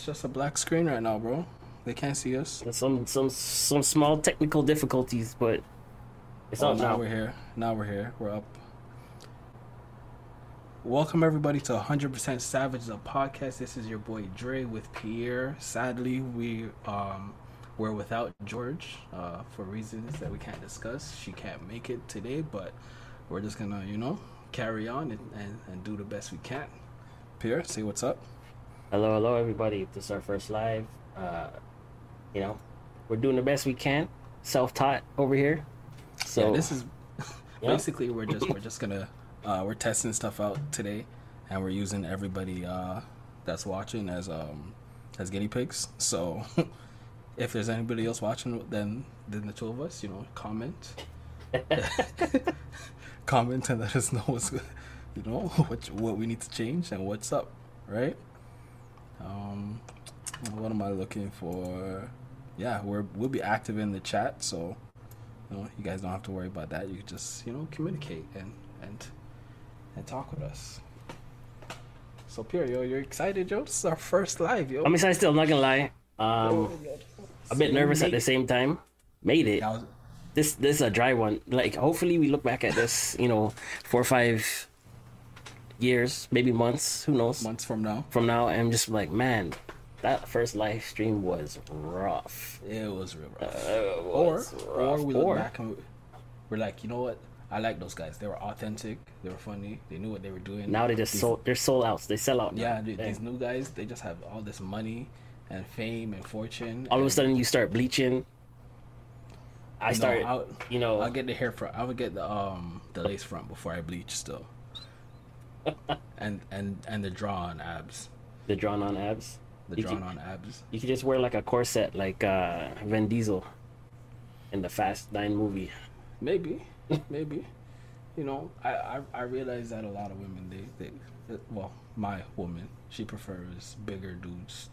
It's just a black screen right now, bro. They can't see us. Some some some small technical difficulties, but it's Oh, now now. we're here. Now we're here. We're up. Welcome everybody to 100% Savage, the podcast. This is your boy Dre with Pierre. Sadly, we um we're without George uh, for reasons that we can't discuss. She can't make it today, but we're just gonna, you know, carry on and, and, and do the best we can. Pierre, say what's up. Hello, hello, everybody. This is our first live. Uh, you know, we're doing the best we can. Self-taught over here. So yeah, this is Yeah. basically we're just we're just gonna uh, we're testing stuff out today, and we're using everybody uh, that's watching as um as guinea pigs. So if there's anybody else watching, then then the two of us, you know, comment, comment, and let us know what's good, you know what what we need to change and what's up, right? Um, what am I looking for? Yeah, we're we'll be active in the chat, so you know, you guys don't have to worry about that. You can just, you know, communicate and and and talk with us. So Pierre, yo, you're excited, yo. This is our first live, yo. I'm excited. Still, I'm not gonna lie. Um, a bit nervous at the same time. Made it. Was- This this is a dry one. Like, hopefully, we look back at this. You know, four or five years, maybe months. Who knows? months from now. From now, and just like, man, that first live stream was rough. It was real rough. Uh, or was or rough. we look Or- back and we're like, you know what? I like those guys. They were authentic. They were funny. They knew what they were doing. Now they just These- sold. They're sold outs. They sell out. now. Yeah, th- these new guys, they just have all this money and fame and fortune. All of a sudden, you start bleaching. I No, started. You know, I'll get the hair front. I would get the um the lace front before I bleach still. And and and the draw on abs. the drawn on abs. The You drawn can- on abs. You could just wear like a corset, like uh, Vin Diesel in the Fast Nine movie. Maybe, maybe. You know, I, I I realize that a lot of women they they well my woman she prefers bigger dudes,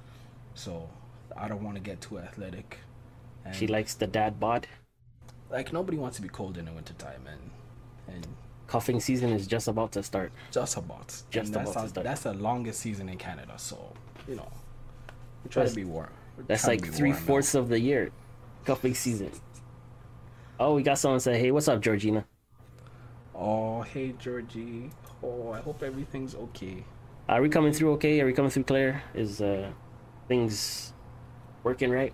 so I don't want to get too athletic. And She likes the dad bod. like nobody wants to be cold in the wintertime and and Cuffing season is just about to start. just about Just and that's about to start. that's the longest season in Canada, so you know we try That's- to be warm. We That's like three now. fourths of the year. Cuffing season. Oh, we got someone say, "Hey, what's up, Georgina?" Oh, hey Georgie. Oh, I hope everything's okay. Are we coming through okay? Are we coming through clear? Is uh things working right?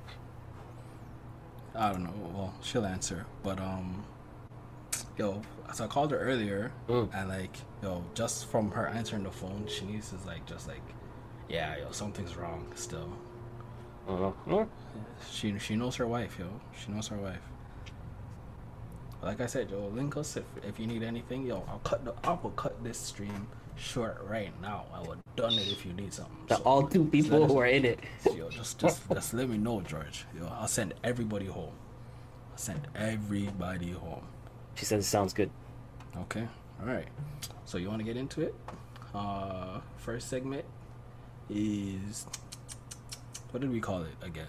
I don't know. Well, she'll answer. But um, yo, so I called her earlier, Mm. and like, yo, just from her answering the phone, Shanice is like, just like, yeah, yo, something's wrong still. Know. Well, She she knows her wife, yo. She knows her wife. Like I said, yo, link us if if you need anything, yo. I'll cut the I will cut this stream short right now. I will done it if you need something. The So, all two people us who are in it. Yo, just just just let me know, George. Yo, I'll send everybody home. I'll send everybody home. She says it sounds good. Okay. All right. So you want to get into it? Uh, first segment is what did we call it again?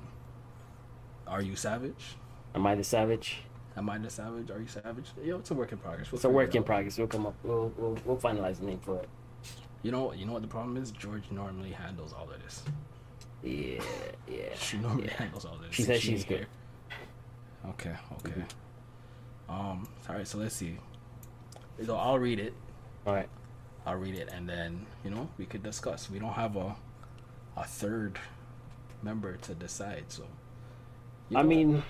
Are you savage? Am I the savage? Am I the savage? Are you savage? Yo, it's a work in progress. We'll It's a work it in progress. We'll come up. We'll, we'll we'll finalize the name for it. You know, you know what the problem is? George normally handles all of this. Yeah, yeah. She normally Yeah. handles all this. She says she's ain't good. here. Okay, okay. Um, all right. So let's see. So I'll read it. All right. I'll read it, and then you know we could discuss. We don't have a a third member to decide, so. you I know, mean,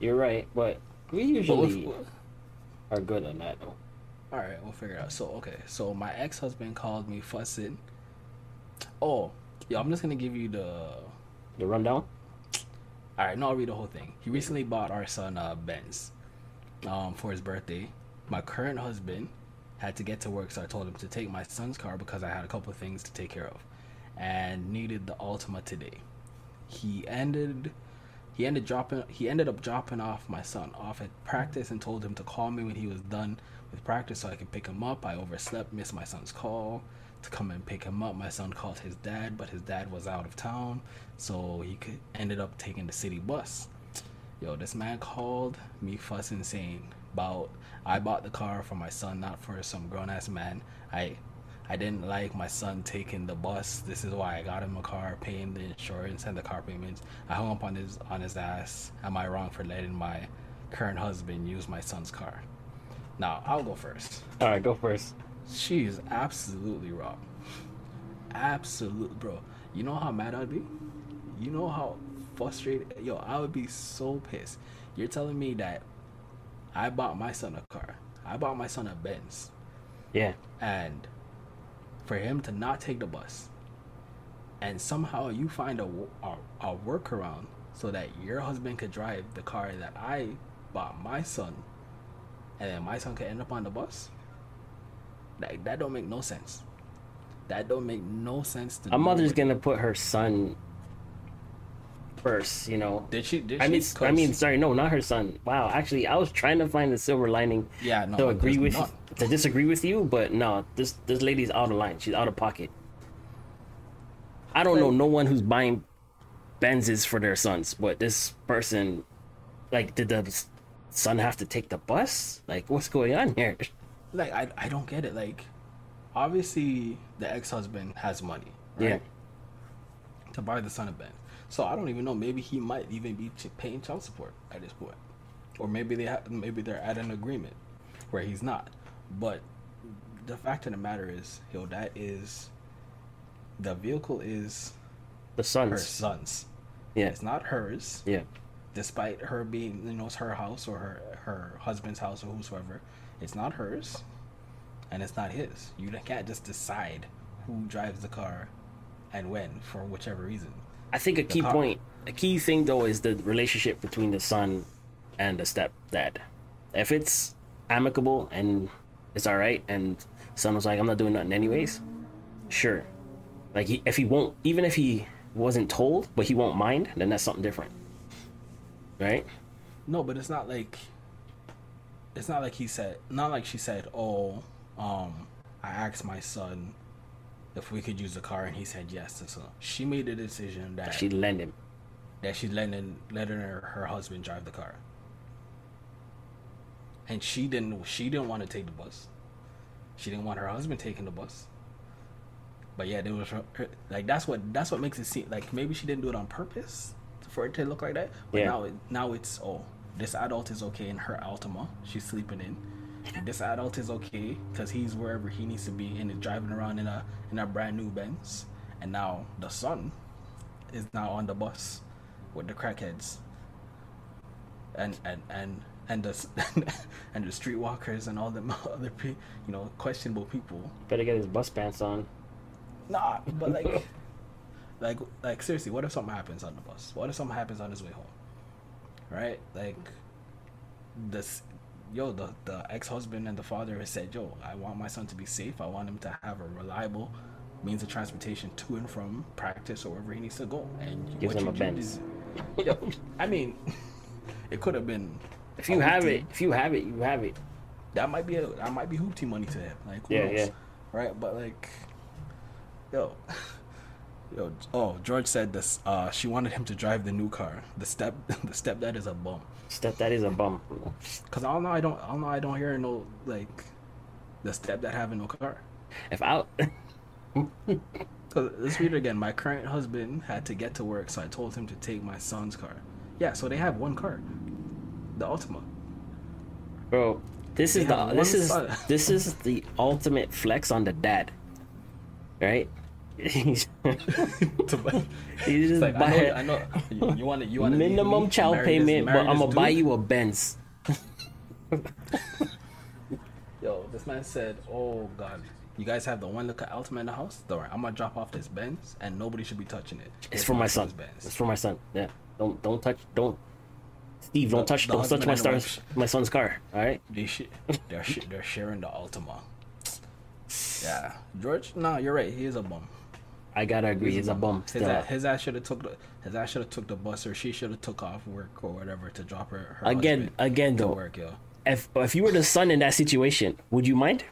you're right, but we usually if- are good on that. Though. all right, we'll figure it out. So okay, so my ex husband called me fussing. Oh, yeah, I'm just gonna give you the. The rundown. All right, no, I'll read the whole thing. He recently bought our son a Benz, um, for his birthday. My current husband had to get to work, so I told him to take my son's car because I had a couple of things to take care of, and needed the Altima today. He ended, he ended dropping, he ended up dropping off my son off at practice and told him to call me when he was done with practice so I could pick him up. I overslept, missed my son's call to come and pick him up. My son called his dad, but his dad was out of town, so he could, ended up taking the city bus. Yo, this man called me fussing saying about I bought the car for my son, not for some grown ass man. I I didn't like my son taking the bus. This is why I got him a car, paying the insurance and the car payments. I hung up on his on his ass. Am I wrong for letting my current husband use my son's car? Now I'll go first. All right, go first. She is absolutely wrong. Absolute, bro. You know how mad I'd be? You know how frustrated? Yo, I would be so pissed. You're telling me that I bought my son a car. I bought my son a Benz. Yeah. And for him to not take the bus, and somehow you find a, a, a workaround so that your husband could drive the car that I bought my son, and then my son could end up on the bus. Like that don't make no sense. That don't make no sense to A mother's gonna put her son first, you know. Did she? Did I she? mean, I 'Cause- mean, sorry, no, not her son. Wow, actually, I was trying to find the silver lining yeah, no. to agree with not. to disagree with you, but no, this this lady's out of line. She's out of pocket. I don't know no one who's buying Benzes for their sons, but this person, like, did the son have to take the bus? Like, what's going on here? Like I, I don't get it. Like, obviously the ex-husband has money, right? Yeah. To buy the son a Benz. So I don't even know. Maybe he might even be paying child support at this point, or maybe they have. Maybe they're at an agreement where he's not. But the fact of the matter is, yo, that is the vehicle is The her sons. son's. Yeah, It's not hers. yeah, despite her being you know it's her house or her her husband's house or whosoever it's not hers and it's not his you can't just decide who drives the car and when for whichever reason I think a key point, a key thing though, is the relationship between the son and the stepdad. If it's amicable and it's all right, and son was like, "I'm not doing nothing anyways," sure. Like he, if he won't, even if he wasn't told, but he won't mind, then that's something different, right? no but it's not like it's not like he said not like she said oh um i asked my son if we could use the car and he said yes and so she made the decision that She'd lend him. that she's letting letting her, her husband drive the car. And she didn't she didn't want to take the bus. She didn't want her husband taking the bus. But yeah, it was her- like that's what that's what makes it seem like maybe she didn't do it on purpose for it to look like that. But Yeah. now it now it's oh this adult is okay in her Altima she's sleeping in. This adult is okay because he's wherever he needs to be and is driving around in a in a brand new Benz. And now the son is now on the bus with the crackheads and and and and the and the streetwalkers and all the other pe- you know questionable people. Better get his bus pants on. Nah, but like like like seriously, what if something happens on the bus? What if something happens on his way home? Right? Like this yo the the ex-husband and the father has said, "Yo, I want my son to be safe. I want him to have a reliable means of transportation to and from practice or wherever he needs to go." And Gives what him you a did Benz. is- Yo, I mean, it could have been If you have hoopty. it, if you have it, you have it. That might be a, that might be hoopty money to him. Like who Yeah, knows? yeah. Right, but like, yo, yo, oh, George said this. Uh, she wanted him to drive the new car. The step, the stepdad is a bum. Stepdad is a bum. Cause I don't know. I don't. I don't know. I don't hear no like, the stepdad having no car. If I, Cause let's read it again. My current husband had to get to work, so I told him to take my son's car. Yeah, so they have one car, the Altima. bro, this They is the this one is this is the ultimate flex on the dad, right? He's buy- just It's like, I know, I know. You, want to, you want minimum child payment, but I'm gonna buy you a Benz. Yo, this man said, "Oh God, you guys have the one little Altima in the house. Don't worry, I'm gonna drop off this Benz, and nobody should be touching it. It's for my son. son's It's for my son. Yeah. Don't don't touch. Don't. Steve, don't The- touch. the Don't touch my and the stars. wife. My son's car. All right. They sh- they're sh- they're sharing the Altima. Yeah, George. No, you're right. He is a bum. I gotta agree. He's a bum. His ass, his ass should have took the his ass should have took the bus, or she should have took off work or whatever to drop her. her Again, again to though, work, yo. if if you were the son in that situation, would you mind?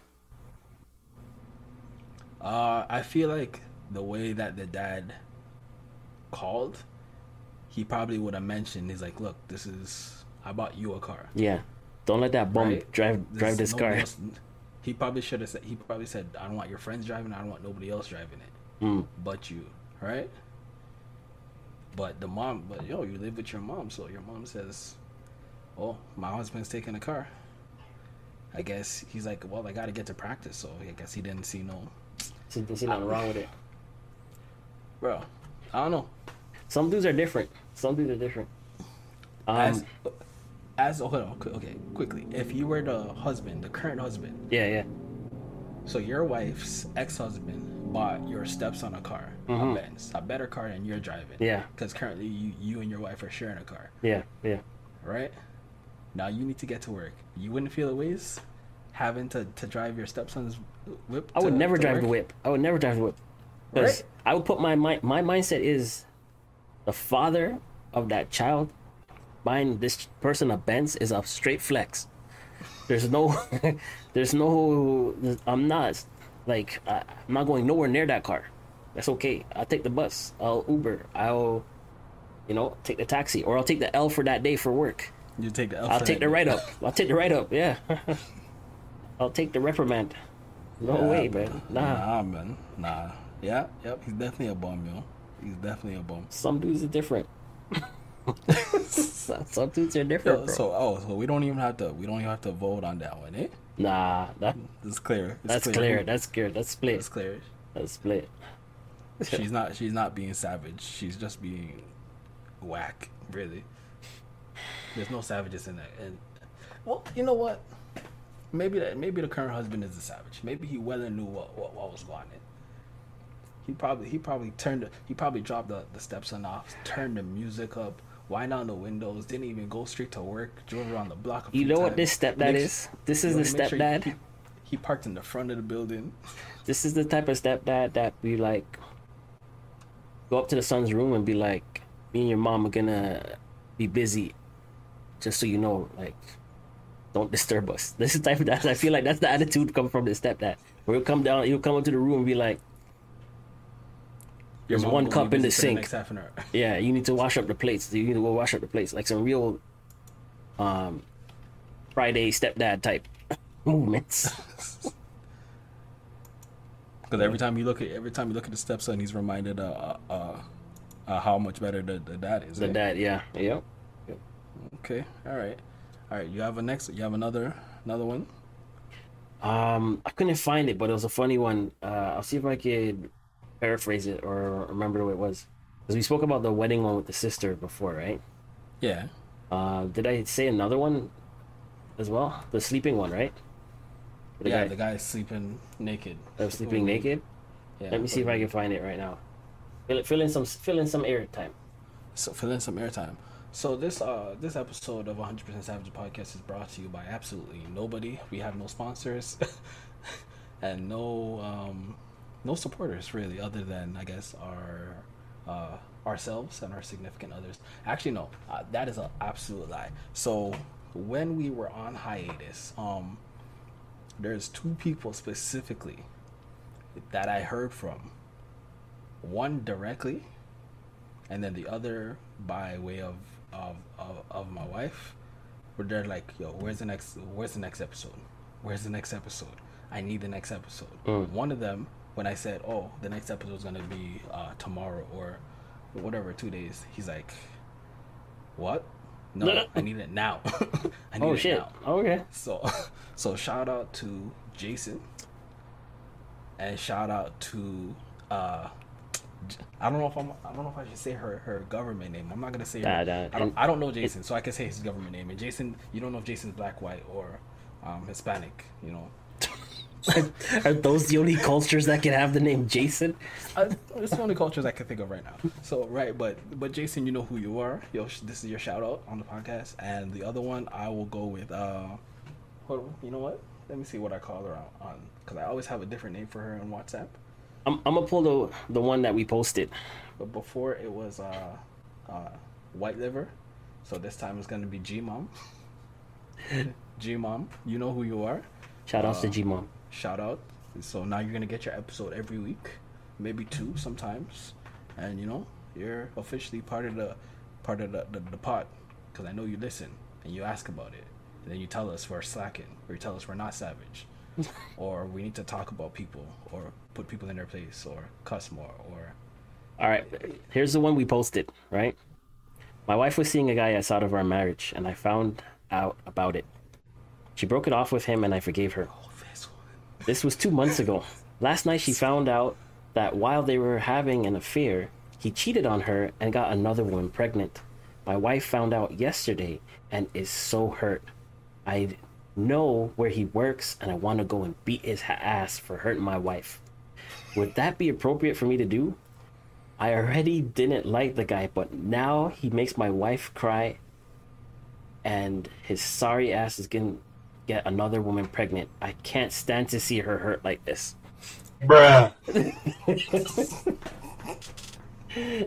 Uh, I feel like the way that the dad called, he probably would have mentioned. He's like, "Look, this is I bought you a car. Yeah. Don't let that bum right? drive drive this car. else- He probably should have said. He probably said, "I don't want your friends driving. I don't want nobody else driving it, Mm. but you." Right. But the mom, but yo, you live with your mom, so your mom says, "Oh, my husband's taking a car." I guess he's like, "Well, I got to get to practice," so I guess he didn't see no, didn't See, nothing wrong with it. bro. I don't know. Some dudes are different. Some dudes are different. Um, As, as oh, hold on, okay, quickly. If you were the husband, the current husband, yeah, yeah. so your wife's ex-husband bought your stepson a car, Mhm. a Benz, a better car than you're driving. Yeah. Because currently you, you and your wife are sharing a car, Yeah, yeah. right? Now you need to get to work. You wouldn't feel the ways having to, to drive your stepson's whip. I would never to drive work? the whip. I would never drive the whip. Because Right? I would put my mind. My mindset is, the father of that child, buying this person a Benz is a straight flex. There's no, there's no. I'm not, like, I, I'm not going nowhere near that car. That's okay. I'll take the bus. I'll Uber. I'll, you know, take the taxi, or I'll take the L for that day for work. You take the. L I'll take the write up. I'll take the write up. Yeah. I'll take the reprimand. No Yeah, way, man. Nah. Nah, man. Nah. Yeah. Yep. He's definitely a bum, yo. He's definitely a bum. Some dudes are different. some some dudes are different, Yo, bro. so oh, so we don't even have to. We don't even have to vote on that one, eh? Nah, that, It's clear. It's that's clear. That's clear. That's split. That's clear. That's split. She's not. She's not being savage. She's just being whack. Really. There's no savages in that. And well, you know what? Maybe that. Maybe the current husband is a savage. Maybe he well knew what, what what was going on. He probably he probably turned. the- He probably dropped the the stepson off. Turned the music up. Wind down the windows. Didn't even go straight to work. Drove around the block. A You know what this stepdad Make- is? This is the wanna sure stepdad. he, he parked in the front of the building. This is the type of stepdad that we like go up to the son's room and be like, "Me and your mom are gonna be busy, just so you know, like, don't disturb us." This is the type of that I feel like that's the attitude come from the stepdad. Where he'll come down, he'll come up to the room and be like, There's one cup in the sink. next half an hour. "Yeah, you need to wash up the plates. You need to go wash up the plates." Like some real, um, Friday stepdad type movements. Because every time you look at every time you look at the stepson, he's reminded uh, uh, uh, uh how much better the, the dad is. The eh? dad, yeah, yep. Okay, all right, all right. You have a next. You have another another one. Um, I couldn't find it, but it was a funny one. Uh, I'll see if I could paraphrase it or remember what it was. Because we spoke about the wedding one with the sister before, right? Yeah. Uh, did I say another one as well? The sleeping one, right? The yeah, guy the guy sleeping naked. that was sleeping naked. Yeah. Let me see if I can find it right now. Fill, fill in some fill in some air time. So fill in some airtime. So this uh this episode of 100% Savage podcast is brought to you by absolutely nobody. We have no sponsors and no um no supporters really other than I guess our uh ourselves and our significant others. Actually no, uh, that is an absolute lie. So when we were on hiatus, um there's two people specifically that I heard from. One directly and then the other by way of of of, of my wife where they're like yo where's the next where's the next episode where's the next episode i need the next episode Mm. one of them when i said oh the next episode is going to be uh tomorrow or whatever two days he's like what no i need it now i need Oh it shit. now Okay. so, so shout out to Jason, and shout out to uh, I don't know if I'm I don't know if I should say her her government name. I'm not gonna say. Nah, her, nah, I don't I don't know Jason, so I can say his government name. And Jason, you don't know if Jason's black, white, or um, Hispanic. You know, Are those the only cultures that can have the name Jason? I, it's the only cultures I can think of right now. So right, but but Jason, you know who you are. Yo, this is your shout out on the podcast. And the other one, I will go with. uh Hold you know what? Let me see what I call her on, because I always have a different name for her on WhatsApp. I'm, I'm gonna pull the the one that we posted. But before it was uh, uh, White Liver, so this time it's gonna be G Mom. G Mom, you know who you are. Shout outs to Uh, G Mom. Shout out. So now you're gonna get your episode every week, maybe two sometimes, and you know you're officially part of the part of the the, the pod because I know you listen and you ask about it, and then you tell us we're slacking or you tell us we're not savage. or we need to talk about people, or put people in their place, or cuss more, or All right, here's the one we posted, right? My wife was seeing a guy outside of our marriage, and I found out about it. She broke it off with him, and I forgave her. This was two months ago. Last night, she found out that while they were having an affair, he cheated on her and got another woman pregnant. My wife found out yesterday and is so hurt. I know where he works, and I want to go and beat his ass for hurting my wife. Would that be appropriate for me to do? I already didn't like the guy, but now he makes my wife cry, and his sorry ass is gonna get another woman pregnant. I can't stand to see her hurt like this. Bruh.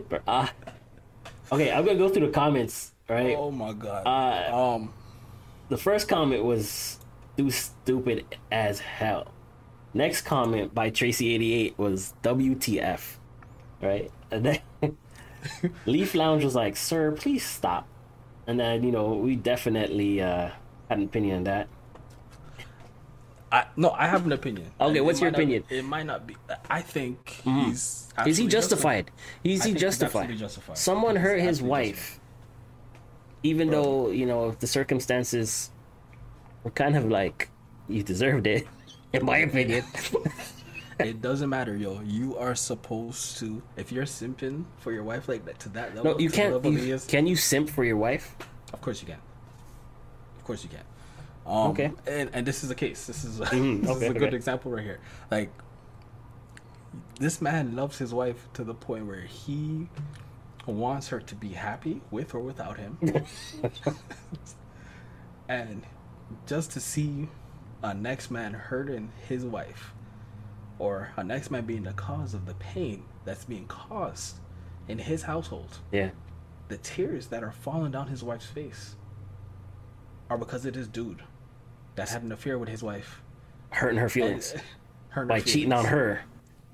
But, uh, okay, I'm gonna go through the comments. Right, Oh my god. Uh, um, the first comment was "too stupid as hell." Next comment by Tracy88 was "WTF," right? And then Leaf Lounge was like, "Sir, please stop." And then you know we definitely uh, had an opinion on that. I no, I have an opinion. Okay, And what's your might not- opinion? it might not be. I think he's. Mm-hmm. Is he justified? Is he he's justified? justified. Someone hurt his wife, even Bro. though you know the circumstances were kind of like you deserved it, in my opinion. It doesn't matter, yo. You are supposed to. If you're simping for your wife like that to that level, no, you can't. You, is- can you simp for your wife? Of course you can. Of course you can. Um, Okay. And and this is a case. This is Mhm, this okay, is a good okay. example right here. Like this man loves his wife to the point where he wants her to be happy with or without him. and just to see a next man hurting his wife or a next man being the cause of the pain that's being caused in his household Yeah. the tears that are falling down his wife's face are because of this dude that had an affair with his wife Hurting her and, feelings hurt her by cheating on her.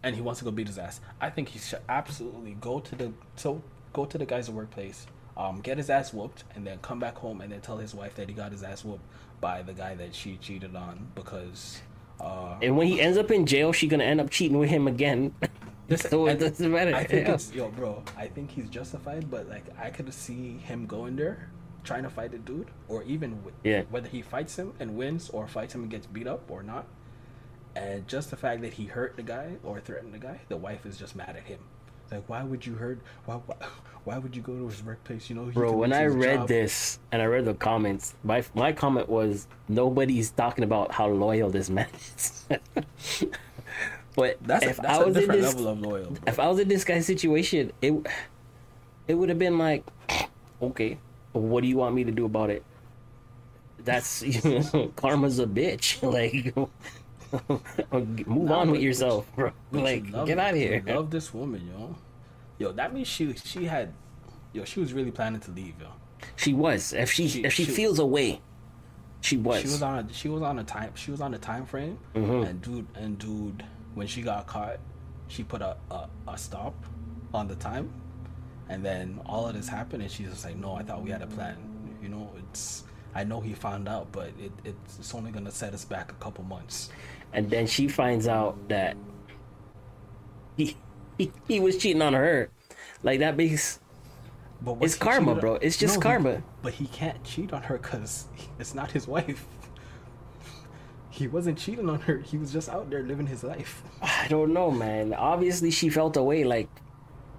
and he wants to go beat his ass. I think he should absolutely go to the so go to the guy's workplace, um, get his ass whooped, and then come back home and then tell his wife that he got his ass whooped by the guy that she cheated on because. Uh, And when he ends up in jail, she's gonna end up cheating with him again. Listen, so it doesn't matter. I think Yeah. it's yo, bro. I think he's justified, but like I could see him going there, trying to fight the dude, or even wi- Yeah. whether he fights him and wins, or fights him and gets beat up or not. And just the fact that he hurt the guy or threatened the guy, the wife is just mad at him. Like, why would you hurt? Why? Why, why would you go to his workplace? You know, Bro, when I read job. this and I read the comments, my my comment was nobody's talking about how loyal this man is. but that's a, that's I a was in different this, level of loyal. If I was in this guy's situation, it it would have been like, okay, what do you want me to do about it? That's karma's a bitch. Like, move on with yourself, bro. Like, get out of here. Love this woman, yo. Yo, that means she she had, yo, she was really planning to leave, yo. She was. If she, She- if she, she- feels away, she was. She was on a she was on a time she was on a time frame, Mm-hmm. and dude and dude, when she got caught, she put a, a a stop on the time, and then all of this happened, and she's just like, no, I thought we had a plan. You know, it's I know he found out, but it, it's only gonna set us back a couple months. and then she finds out that he he, he was cheating on her. Like that makes But It's karma, bro. It's just he- karma. but he can't cheat on her because it's not his wife. He wasn't cheating on her. He was just out there living his life. I don't know, man. Obviously, she felt away like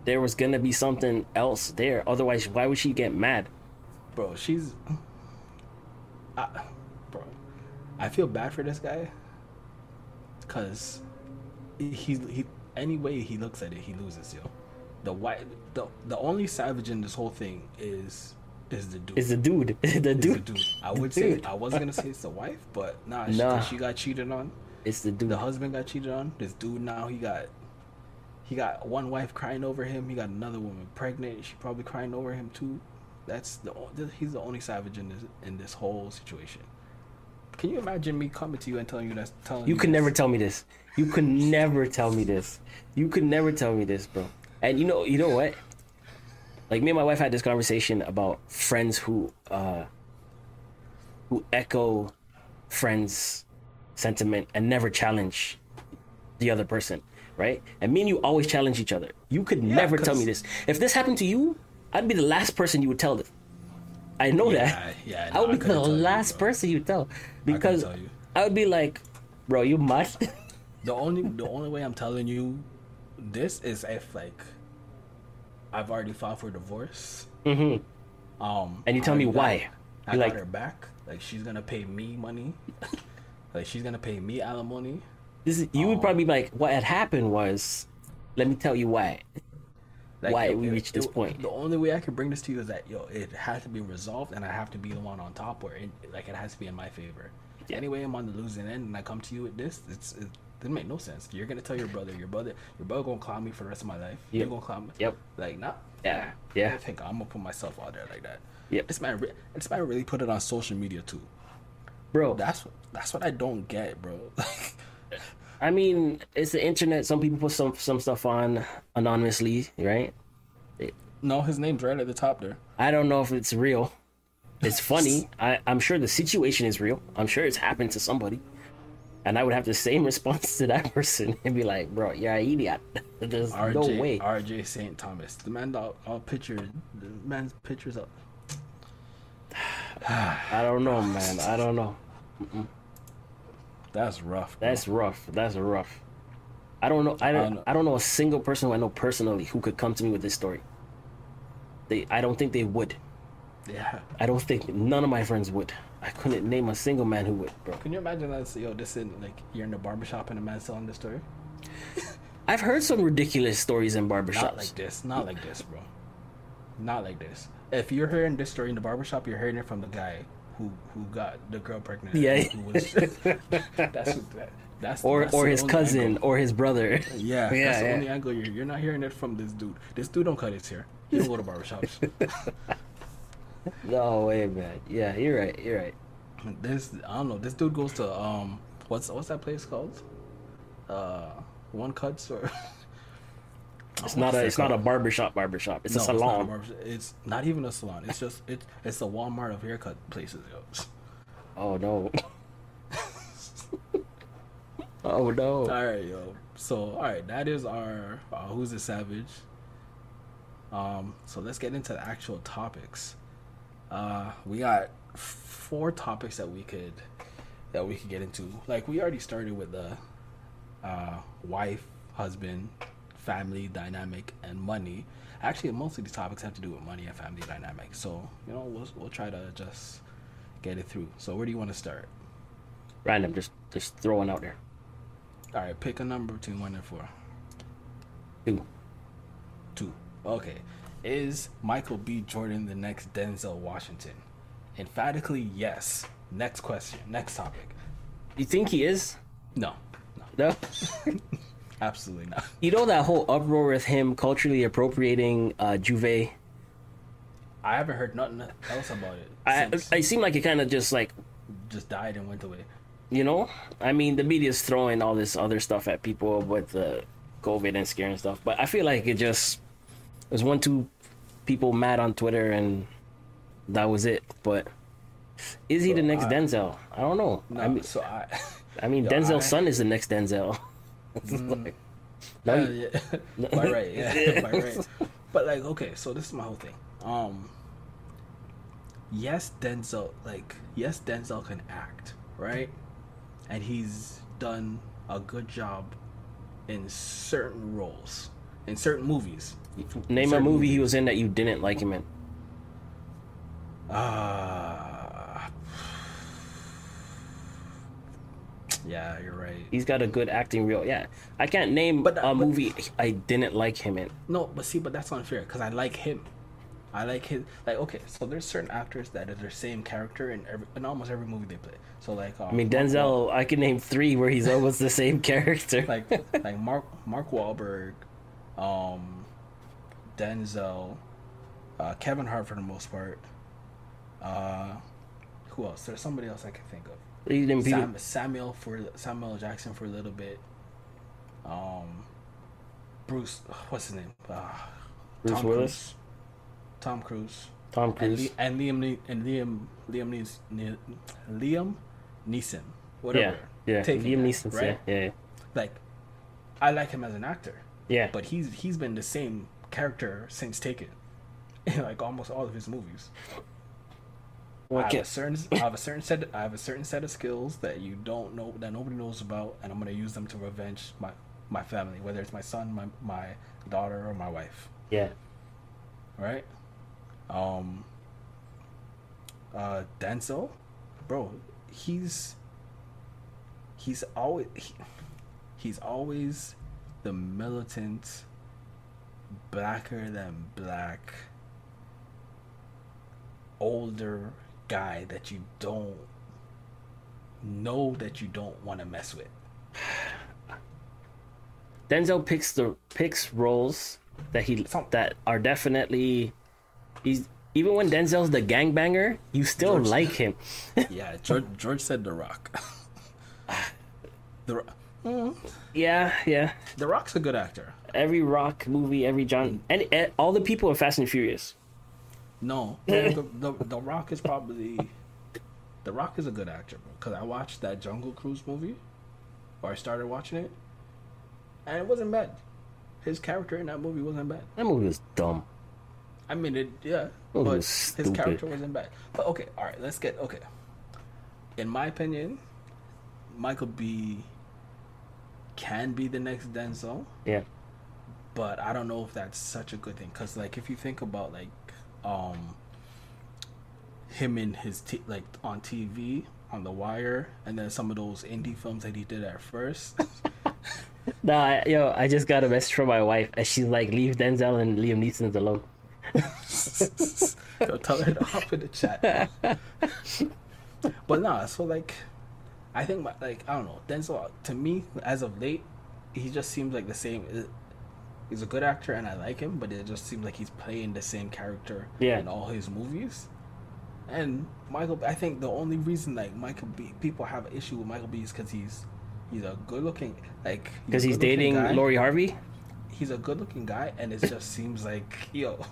there was gonna be something else there. Otherwise, why would she get mad? bro she's I, bro i feel bad for this guy because he, he any way he looks at it he loses yo the white the, the only savage in this whole thing is is the dude It's the dude. the Is the dude. dude i would say dude. i was gonna say it's the wife but nah, she, Nah. she got cheated on It's the dude. the husband got cheated on this dude now he got he got one wife crying over him he got another woman pregnant she probably crying over him too that's the he's the only savage in this in this whole situation can you imagine me coming to you and telling you that telling You could this? never tell me this. You could never tell me this. You could never tell me this, bro. And you know, you know what? Like me and my wife had this conversation about friends who uh who echo friends sentiment and never challenge the other person, right? And me and you always challenge each other. You could never tell me this. If this happened to you, I'd be the last person you would tell this. I know Yeah, that. yeah, I no, would I be the couldn't you, last person you tell because tell you. I would be like, bro, you must. The only the only way I'm telling you this is if like I've already filed for divorce. Mm-hmm. Um, And you tell I me got- why. I You got like- her back. Like she's gonna pay me money. like she's gonna pay me alimony. This is, you would oh. probably be like, what had happened was, let me tell you why. Like, Why it- we it- reached this it- point. The only way I can bring this to you is that yo, it has to be resolved, and I have to be the one on top, where it, like it has to be in my favor. Yeah. Anyway, I'm on the losing end, and I come to you with this. It's it doesn't make no sense. You're gonna tell your brother, your brother, your brother gonna clown me for the rest of my life. Yep. You're gonna clown me. Yep. Like not. Yeah. Yeah. don't think I'm gonna put myself out there like that. Yep. This man, this man really put it on social media too. Bro, That's what that's what I don't get, bro. I mean, it's the internet. Some people put some some stuff on anonymously, right? no, his name's right at the top there. I don't know if it's real. It's funny. I, I'm sure the situation is real. I'm sure it's happened to somebody. And I would have the same response to that person and be like, bro, you're an idiot. There's RJ, no way. RJ St. Thomas. The man, all, all picture, the man's pictures up. I don't know, man. I don't know. That's rough. bro. That's rough. That's rough. I don't know. I don't. know. I don't know a single person who I know personally who could come to me with this story. They. I don't think they would. yeah. I don't think none of my friends would. I couldn't name a single man who would, bro. Can you imagine that? Yo, this in like you're in the barbershop and a man telling the story. I've heard some ridiculous stories in barbershops. Not like this. Not like this, bro. Not like this. If you're hearing this story in the barbershop, you're hearing it from the guy who who got the girl pregnant. Yeah. Who was, that's that, that's or that's or his cousin angle. or his brother. Yeah, Yeah, that's the only angle you're, you're not hearing it from this dude. This dude don't cut his hair. He don't go to barbershops. No way, man. Yeah, you're right. You're right. This I don't know. This dude goes to um what's what's that place called? Uh, one cuts or It's not a. It's not a barbershop. Barbershop. It's a No, It's not, a salon. It's not even a salon. It's just it's it's the Walmart of haircut places. Yo. oh no. oh no. All right, yo. So all right, that is our uh, who's a savage. Um, so let's get into the actual topics. Uh, we got four topics that we could that we could get into. Like we already started with the uh, wife, husband, family dynamic, and money. Actually, most of these topics have to do with money and family dynamic. So you know, we'll we'll try to just get it through. So where do you want to start? Random. Just just throwing out there. All right, pick a number between one and four. Two. Two. Okay. Is Michael B. Jordan the next Denzel Washington? Emphatically, yes. Next question. Next topic. You think he is? No. No. No. Absolutely not. You know that whole uproar with him culturally appropriating uh, J'ouvert. I haven't heard nothing else about it. I since. I seem like it kind of just like just died and went away. you know. I mean, the media's throwing all this other stuff at people with the COVID and scare and stuff, but I feel like it just there's one two people mad on Twitter and that was it. But is he the next I- Denzel? I don't know. No, I mean, so I. I mean, Yo, Denzel's I- son is the next Denzel. It's like- No, Uh, yeah. by right, yeah, by right. But like, okay, so this is my whole thing. Um, yes, Denzel, like, yes, Denzel can act, right? And he's done a good job in certain roles, in certain movies. Name a Certain movie he was in that you didn't like him in. Ah. Yeah, you're right. He's got a good acting reel. Yeah, I can't name But, uh, a but- movie I didn't like him in. No, but see, but that's unfair because I like him. I like his like okay. So there's certain actors that are the same character in every in almost every movie they play. So like um, I mean, Mark Denzel. I can name three where he's almost the same character. Like like Mark Mark Wahlberg, um, Denzel, uh, Kevin Hart for the most part. Uh, who else? There's somebody else I can think of. Them people- Sam, Samuel for Samuel Jackson for a little bit. Um, Bruce, what's his name? Uh, Bruce Tom Willis? Cruise. Tom Cruise. Tom And, Cruise. And Liam Ne- and Liam Liam Nees- Ne- Liam Neeson, whatever. Yeah, taking Liam Neeson. right? Yeah, yeah, Like, I like him as an actor, yeah. but he's he's been the same character since Taken, in like almost all of his movies. I have a certain I have a certain set I have a certain set of skills that you don't know that nobody knows about, and I'm gonna use them to revenge my my family, whether it's my son, my my daughter, or my wife. yeah. Right? Um. Uh, Denzel, bro, he's he's always he, he's always the militant, blacker than black, older guy that you don't know that you don't want to mess with. Denzel picks the picks roles that he that are definitely he's even when Denzel's the gangbanger, you still George- like him. Yeah, George George said The Rock. the Ro- yeah, yeah. The Rock's a good actor. Every rock movie, every John, and, and eh, all the people in Fast and Furious. No, the, the the Rock is probably the Rock is a good actor because I watched that Jungle Cruise movie, or I started watching it, and it wasn't bad. His character in that movie wasn't bad. That movie was dumb. I mean, it yeah, it but his character wasn't bad. But okay, all right, let's get okay. In my opinion, Michael B. can be the next Denzel. Yeah, but I don't know if that's such a good thing because like if you think about like um him and his t- like on TV on The Wire and then some of those indie films that he did at first nah, I- yo, I just got a message from my wife, and she's like, "Leave Denzel and Liam Neeson alone." Yo, tell her to hop in the chat but nah so like I think my, like I don't know Denzel to me as of late he just seems like the same he's a good actor and I like him but it just seems like he's playing the same character Yeah. in all his movies and Michael I think the only reason like Michael B people have an issue with Michael B is because he's he's a good looking like Because he's good-looking dating guy. Lori Harvey. he's a good looking guy and it just seems like yo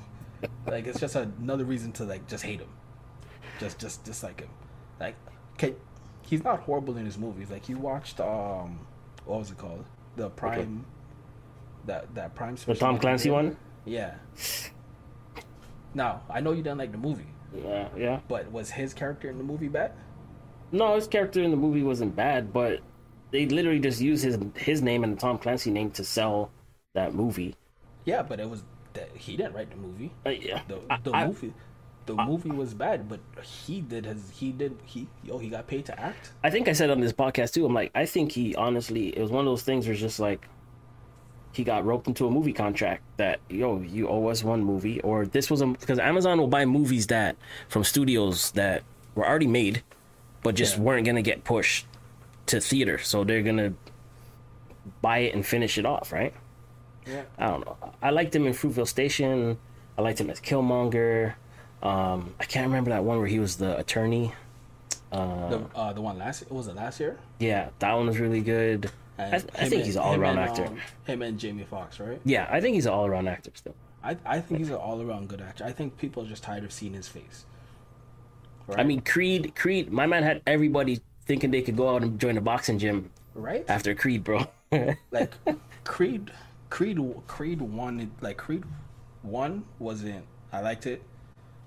like it's just another reason to like just hate him just just dislike him like okay he's not horrible in his movies like you watched um what was it called the prime that that prime The Tom Clancy did? one. yeah now i know you didn't like the movie Yeah, yeah. but was his character in the movie bad No, his character in the movie wasn't bad, but they literally just used his his name and the Tom Clancy name to sell that movie. yeah but it was that he didn't write the movie Uh, yeah, the the I- movie the movie was bad but he did his he did he yo he got paid to act I think I said on this podcast too. I'm like, I think he honestly, it was one of those things where it's just like, he got roped into a movie contract that yo, you owe us one movie, or this was a because Amazon will buy movies that from studios that were already made, but just Yeah. weren't gonna get pushed to theater, so they're gonna buy it and finish it off, right? yeah I don't know. I liked him in Fruitvale Station. I liked him as Killmonger. Um, I can't remember that one where he was the attorney. the uh the one last was it last year Yeah, that one was really good. I, I think and- he's an all around actor. um, him and Jamie Foxx, right? Yeah, I think he's an all around actor still. I I think he's an all around good actor. I think people are just tired of seeing his face. Right? I mean, Creed, Creed, my man had everybody thinking they could go out and join a boxing gym right? after Creed, bro. like Creed, Creed, Creed one, like Creed one wasn't. I liked it.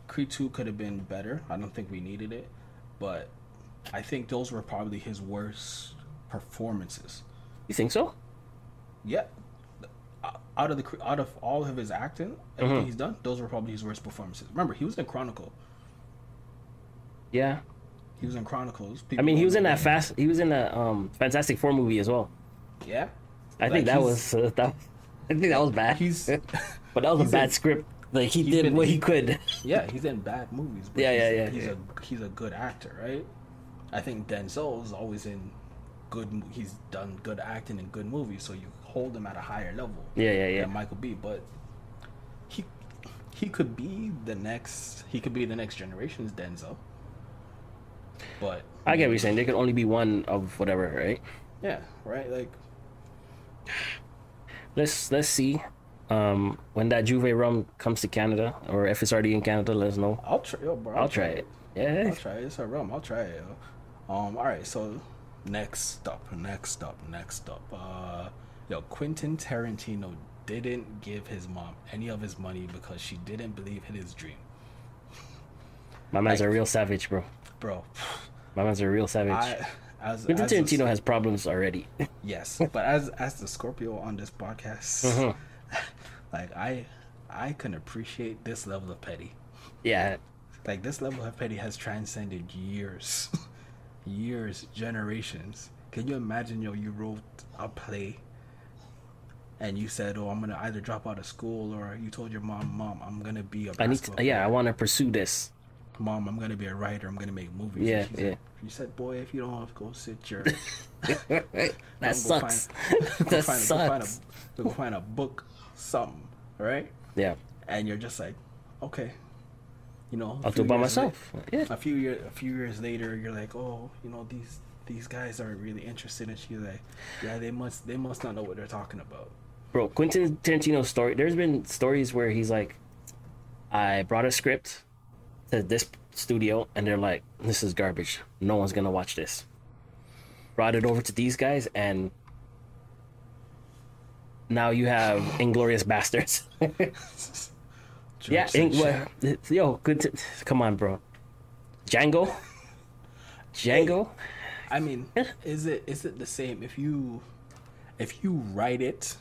Creed two could have been better. I don't think we needed it, but I think those were probably his worst performances. You think so? Yeah. Out of the out of all of his acting, everything he's done, those were probably his worst performances. Remember, he was in Chronicle. Yeah. He was in Chronicles. I mean, he was in that fast. He was in a um, Fantastic Four movie as well. Yeah, I Like, think that was uh, that. I think that was bad. He's but that was a bad in- script. Like he did been- what he could. yeah, he's in bad movies. But Yeah, yeah, yeah, He's yeah. a he's a good actor, right? I think Denzel is always in good. He's done good acting in good movies, so you hold him at a higher level. Yeah, yeah, yeah. than Michael B. But he he could be the next. He could be the next generation's Denzel. But I get what you're saying. There could only be one of whatever, right? yeah, right. Like Let's let's see. Um, when that J'ouvert rum comes to Canada, or if it's already in Canada, let us know. I'll try. Yo, bro, I'll try it. Yeah. I'll try it. It's a rum. I'll try it. Yo. Um. All right. So Next up, next up, next up. Uh, yo, Quentin Tarantino didn't give his mom any of his money because she didn't believe in his dream. My man's a real savage, bro. Bro, My man's a real savage. I as, Quentin as a- Tarantino has problems already. yes, but as as the Scorpio on this podcast, Mhm. like I I can appreciate this level of petty. yeah, Like this level of petty has transcended years, years, generations. Can you imagine, yo? You wrote a play, and you said, "Oh, I'm gonna either drop out of school, or you told your mom, Mom, I'm gonna be a I need. To, yeah, I want to pursue this. Mom, I'm gonna be a writer. I'm gonna make movies." Yeah, And she said, yeah. You said, "Boy, if you don't have to go sit your that go sucks. go that find, go find sucks. a go find a book, something, right?" Yeah, And you're just like, "Okay." You know, i'll do it by myself. Yeah, a few years a few years later you're like oh you know these these guys aren't really interested and she's like yeah they must they must not know what they're talking about bro. Quentin Tarantino's story. There's been stories where he's like, I brought a script to this studio, and they're like, "This is garbage. No one's gonna watch this." Brought it over to these guys, and now you have Inglourious Basterds. yeah, well, yo, good. To, come on, bro. Django. Django. i mean is it is it the same if you if you write it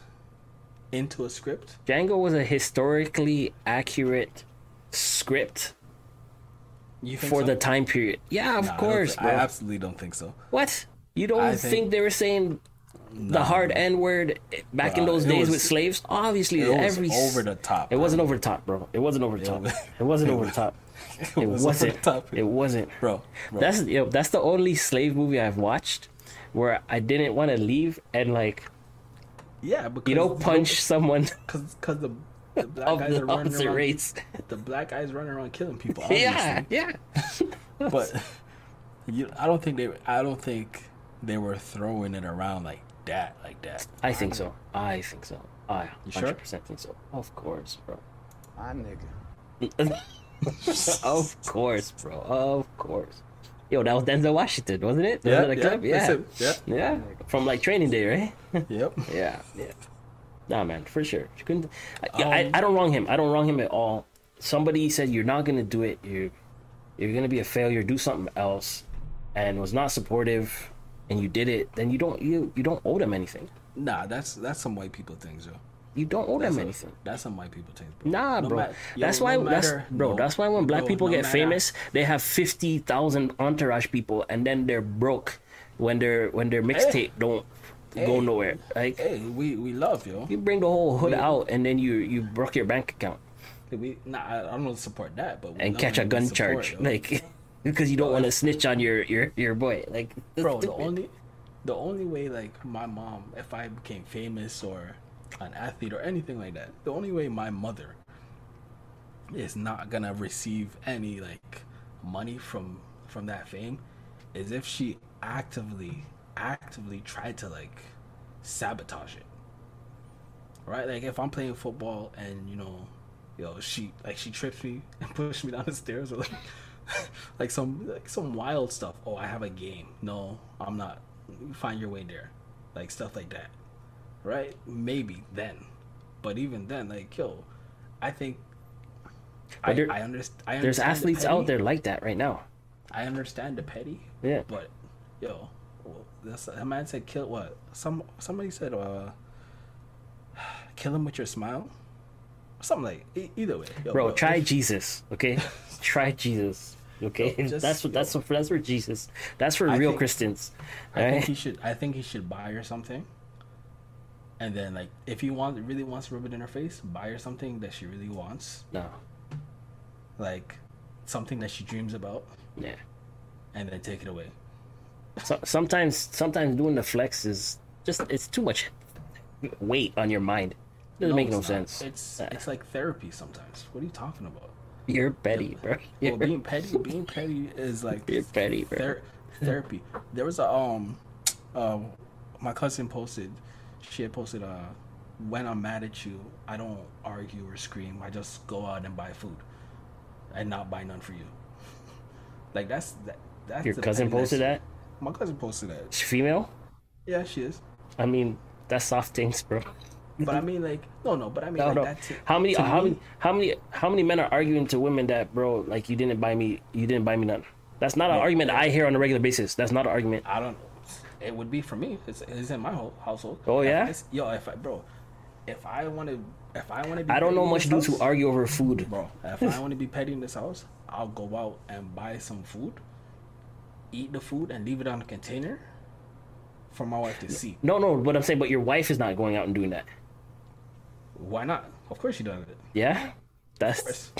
into a script Django was a historically accurate script you think for so? the time period. Yeah, of I don't course, bro. i absolutely don't think so what? You don't I think, think- they were saying the hard. N word back in those days was- with slaves? Obviously, it was every over the top It bro. wasn't over the top, bro. It wasn't over the top. It wasn't over the top. it It was wasn't. top. It wasn't. bro, bro. That's you know, that's the only slave movie I've watched where I didn't want to leave and like yeah because you know punch someone because because the, the black of guys the are running around race. the black guys running around killing people obviously. yeah, yeah. but you, I don't think they. I don't think they were throwing it around like that, like that. I think so. I think so. I You sure? 100% think so. Of course, bro. My nigga. of course, bro. Of course. Yo, that was Denzel Washington, wasn't it? Yeah, Wasn't it a yeah, clip? yeah. yeah. Yeah. From like training day, right? Yep. yeah, yeah. Nah, man, for sure. You couldn't. I, yeah, I, Um, I don't wrong him. I don't wrong him at all. Somebody said you're not gonna do it. You, you're gonna be a failure. Do something else, and was not supportive, and you did it. Then you don't you you don't owe them anything. Nah, that's that's some white people things, yo. You don't owe That's them a- anything. That's some white people things, bro. Nah, No bro. ma- yo, that's no why. that's matter- bro. no, that's why when black people no get matter- famous, they have fifty thousand entourage people, and then they're broke when their when their mixtape don't go nowhere. Like Hey, we we love yo. you bring the whole hood We- out, and then you you broke your bank account We nah, I I don't support that, but and catch a gun support, charge, yo. like because you don't want to snitch on your your your boy. Like bro, the only the only way like my mom, if I became famous or an athlete or anything like that, the only way my mother is not gonna receive any like money from from that fame is if she actively actively tried to like sabotage it. Right? Like if I'm playing football and you know, yo, she like she trips me and pushes me down the stairs or like like some like some wild stuff. Oh, I have a game. No, I'm not. Find your way there. Like stuff like that. Right? Maybe then. But even then, like, yo, I think I, there- I, underst- I understand There's athletes petty. out there like that right now. I understand the petty, Yeah. but yo, well, that's a man said kill what? Some somebody said uh, kill him with your smile, something like e- either way. Yo, Bro, but try if- Jesus, okay? try Jesus, okay? Yo, just- that's what that's what that's for Jesus. That's for I real think- Christians. I think he should. I think he should buy her something, and then like if he wants really wants to rub it in her face, buy her something that she really wants, No, like something that she dreams about, yeah. and then take it away. So, sometimes sometimes doing the flex is just it's too much weight on your mind. Doesn't make it's no not. sense. It's it's like therapy sometimes. What are you talking about? You're petty, bro. Well, You're, being petty, being petty is like you're petty, bro. ther- therapy. There was a um, uh, my cousin posted. She had posted uh, when I'm mad at you, I don't argue or scream. I just go out and buy food, and not buy none for you. Like that's that. That's Your cousin posted that. my cousin posted that. She's female. Yeah, she is. I mean, that's soft things, bro. But I mean, like, no, no. But I mean, No, like, no. that's it. How many? To How me- many? How many? How many men are arguing to women that, bro? Like you didn't buy me. You didn't buy me nothing. That's not an argument I hear on a regular basis. That's not an argument. I don't. It would be for me. It's, it's in my whole household. Oh, yeah? it's- yo, if I, bro, if I want to, if I want to be, I don't know much dudes who argue over food. Bro, if I want to be petty in this house, I'll go out and buy some food, eat the food, and leave it on a container for my wife to see. No, no. But I'm saying, but your wife is not going out and doing that. Why not? Of course she does it. Yeah, that's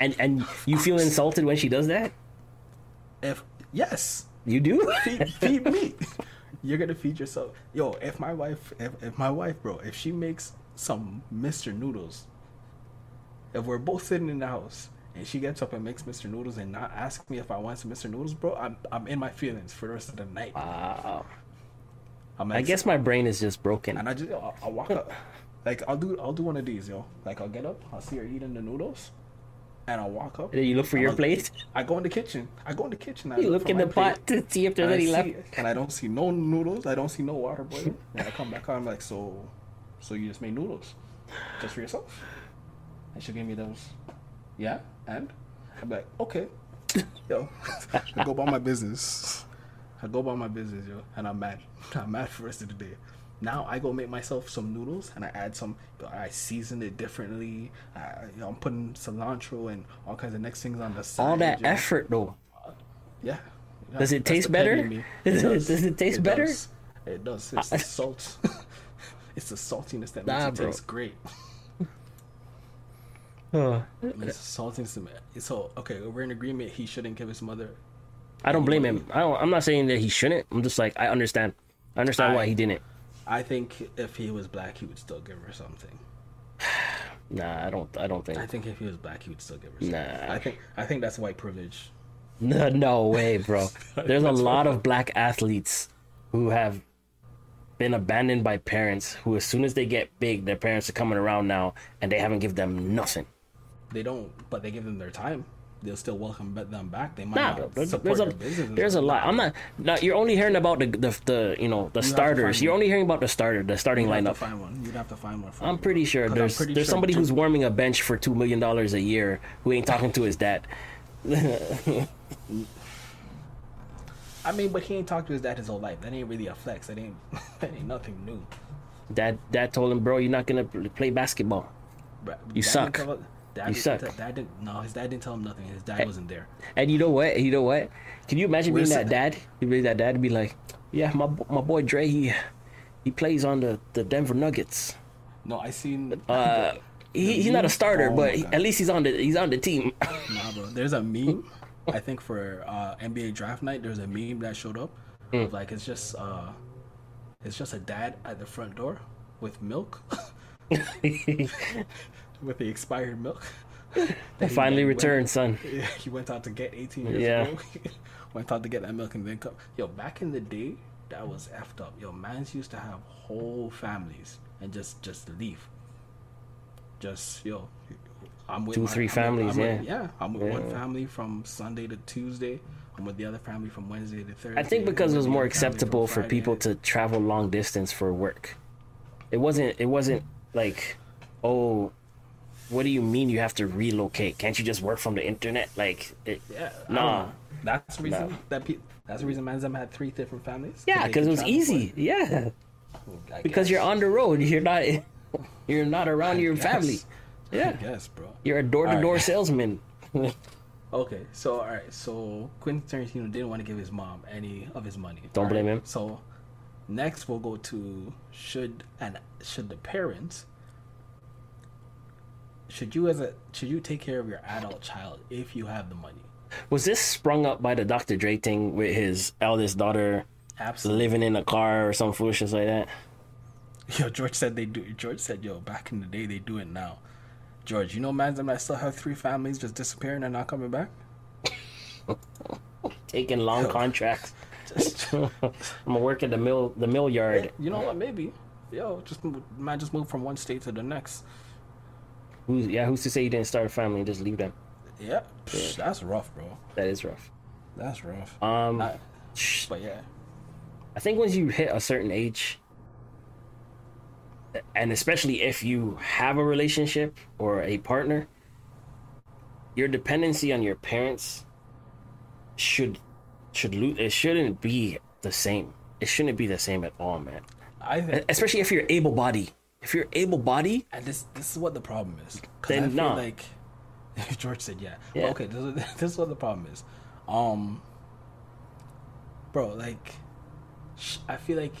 and and you feel insulted when she does that. If yes, You do. feed, feed me. You're gonna feed yourself. Yo, if my wife, if, if my wife, bro, if she makes some Mr. Noodles, if we're both sitting in the house and she gets up and makes Mr. Noodles and not ask me if I want some Mr. Noodles, bro, I'm I'm in my feelings for the rest of the night. Wow. I guess my brain is just broken. and I just I'll, I'll walk up, like I'll do I'll do one of these, yo. Like I'll get up, I'll see her eating the noodles, and I'll walk up. Then you look for your I'll- plate. I go in the kitchen. I go in the kitchen. I You look for in the plate. pot to see if there's any left. and I don't see no noodles. I don't see no water boiling. And I come back home, I'm like, so, so you just made noodles, just for yourself? And she gave me those. Yeah, and I'm like, okay, yo, I go about my business. I go about my business, yo, and I'm mad. I'm mad for the rest of the day. Now I go make myself some noodles and I add some. I season it differently. I, you know, I'm putting cilantro and all kinds of next things on the side. All that effort though. Yeah. Yeah, Does it taste better? Does it- does it taste better? Does. It does. It's the salt. it's the saltiness that Nah, makes it bro. taste great. Uh, It's the saltiness. that So okay, we're in agreement. He shouldn't give his mother. I don't blame him. I don't, I'm not saying that he shouldn't. I'm just like I understand. I understand why he didn't. I think if he was black, he would still give her something. Nah, I don't. I don't think. I think if he was black, he would still give her something. Nah. I think I think that's white privilege. No, no way, bro. There's a lot of black athletes who have been abandoned by parents who, as soon as they get big, their parents are coming around now and they haven't give them nothing. They don't, but they give them their time. They'll still welcome them back. They might Nah, not bro. There's, support there's a business. there's a lot. I'm not. No, you're only hearing about the the, the you know the to starters. You're one. only hearing about the starter, the starting You'd lineup. find one. You'd have to find one. I'm pretty sure there's pretty there's sure somebody Ju- who's warming a bench for two million dollars a year who ain't talking to his dad. I mean, but he ain't talked to his dad his whole life. That ain't really a flex. That ain't that ain't nothing new. Dad dad told him, bro, you're not gonna play basketball. Bruh, You dad suck. Tell, dad You didn't suck. tell- dad didn't, no, his dad didn't tell him nothing. His dad wasn't there. And you know what? You know what? Can you imagine being Where's that the- dad? You be that dad and be like, yeah, my my boy Dre, he he plays on the, the Denver Nuggets. No, I seen. Uh, he, he's not a starter, Oh but he- at least he's on the he's on the team. Nah, bro. There's a meme. I think for uh, NBA draft night, there's a meme that showed up. Of like it's just uh, it's just a dad at the front door with milk, with the expired milk. He Finally went- returned, son. Yeah, he went out to get 18 years Yeah. ago. went out to get that milk and then come. Yo, back in the day, that was effed up. Yo, mans used to have whole families and just just leave. Just yo, I'm with Two, my- three I'm with- families, with- yeah. yeah. I'm with one family from Sunday to Tuesday. I'm with the other family from Wednesday to Thursday. I think because it was more other family from acceptable for people to travel long distance for work. It wasn't. It wasn't like, oh, what do you mean you have to relocate? Can't you just work from the internet? Like, it, Yeah, Nah. That's the reason Nah. that pe- that's the reason Manzam had three different families. yeah, because it was easy. Yeah, I because you're on the road. You're not. You're not around I your guess. family. Yeah, Yes, bro. you're a door-to-door salesman. Okay, so all right, so Quentin Tarantino didn't want to give his mom any of his money. Don't All blame right, him. So next we'll go to should and should the parents should you as a should you take care of your adult child if you have the money? Was this sprung up by the Dr. Dre thing with his eldest daughter Absolutely. living in a car or some foolishness like that? Yo, George said they do. George said, "Yo, back in the day, they do it now." George, you know, man, them that still have three families just disappearing and not coming back. Taking long Yo. contracts. Just, I'm gonna work at the mill, the mill yard. you know what? Maybe, yo, just man, just move from one state to the next. Who's, yeah, who's to say you didn't start a family and just leave them? Yeah, psh, that's rough, bro. That is rough. That's rough. Um, Not- But yeah, I think once you hit a certain age, and especially if you have a relationship or a partner, your dependency on your parents should should lose. It shouldn't be the same. It shouldn't be the same at all, man. I think, Especially if you're able body. If you're able body, and this this is what the problem is Then I nah. like George said, yeah. Yeah. Okay, this is, this is what the problem is. Um, bro, like, I feel like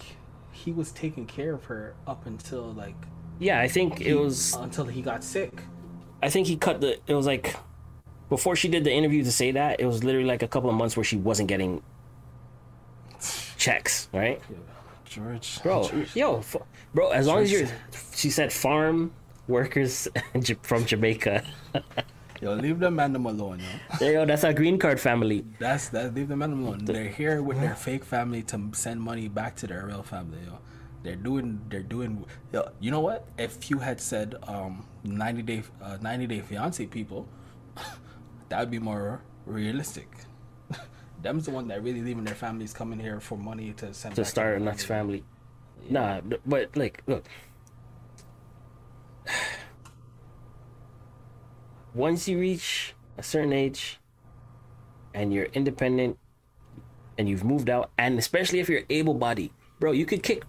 he was taking care of her up until like yeah, I think he- it was. until he got sick. I think he cut the. It was like before she did the interview to say that. It was literally like a couple of months where she wasn't getting checks, right? George, Bro, George. yo, f- bro. As long as you're, she said farm workers from Jamaica. yo, leave the man them alone, yo. Go. That's our green card family. That's that. Leave the man alone. They're here with their fake family to send money back to their real family, yo. They're doing. They're doing. Yo, you know what? If you had said um, ninety day, uh, ninety day fiance people, that would be more realistic. Them's the one that really leaving their families coming here for money to send to start a next family. family. Nah, but like, look. Once you reach a certain age and you're independent and you've moved out, and especially if you're able bodied, bro, you could kick,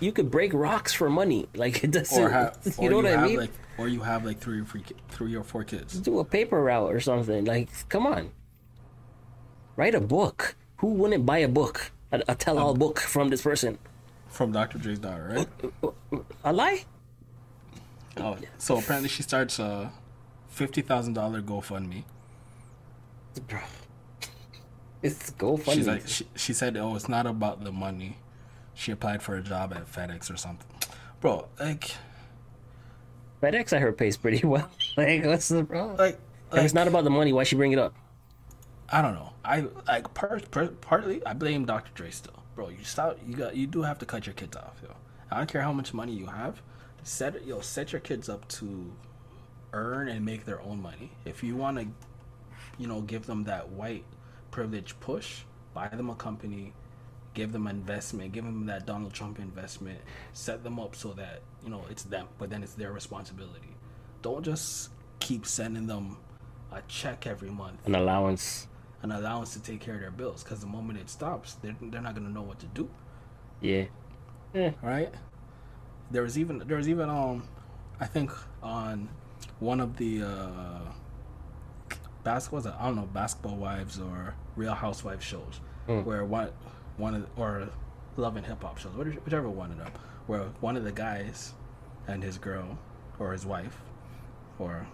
you could break rocks for money. Like, it doesn't, Or have, you or know what I mean? like, or you have like three or three, three or four kids. do a paper route or something. Like, come on. Write a book. Who wouldn't buy a book? A, a tell all um, book from this person. From Dr. Dre's daughter, right? Uh, uh, uh, a lie? Oh, so apparently she starts a fifty thousand dollar GoFundMe. Bro. It's GoFundMe. She's like, she, she said, "Oh, it's not about the money." She applied for a job at FedEx or something, bro. Like, FedEx, I heard, pays pretty well. like, what's the problem? like, if it's not about the money, why she bring it up? I don't know. I like partly I blame Dr. Dre still, bro. You stop. You got. You do have to cut your kids off, yo. I don't care how much money you have. Set yo set your kids up to earn and make their own money. If you want to, you know, give them that white privilege push, buy them a company, give them investment, give them that Donald Trump investment, set them up so that you know it's them, but then it's their responsibility. Don't just keep sending them a check every month An allowance. An allowance to take care of their bills because the moment it stops, they're, they're not gonna know what to do. Yeah. Eh. Right? There was even there was even um, I think on one of the uh, basketball? I don't know basketball wives or Real Housewives shows where one one of or Love and Hip Hop shows, which- whichever one of them, where one of the guys and his girl or his wife or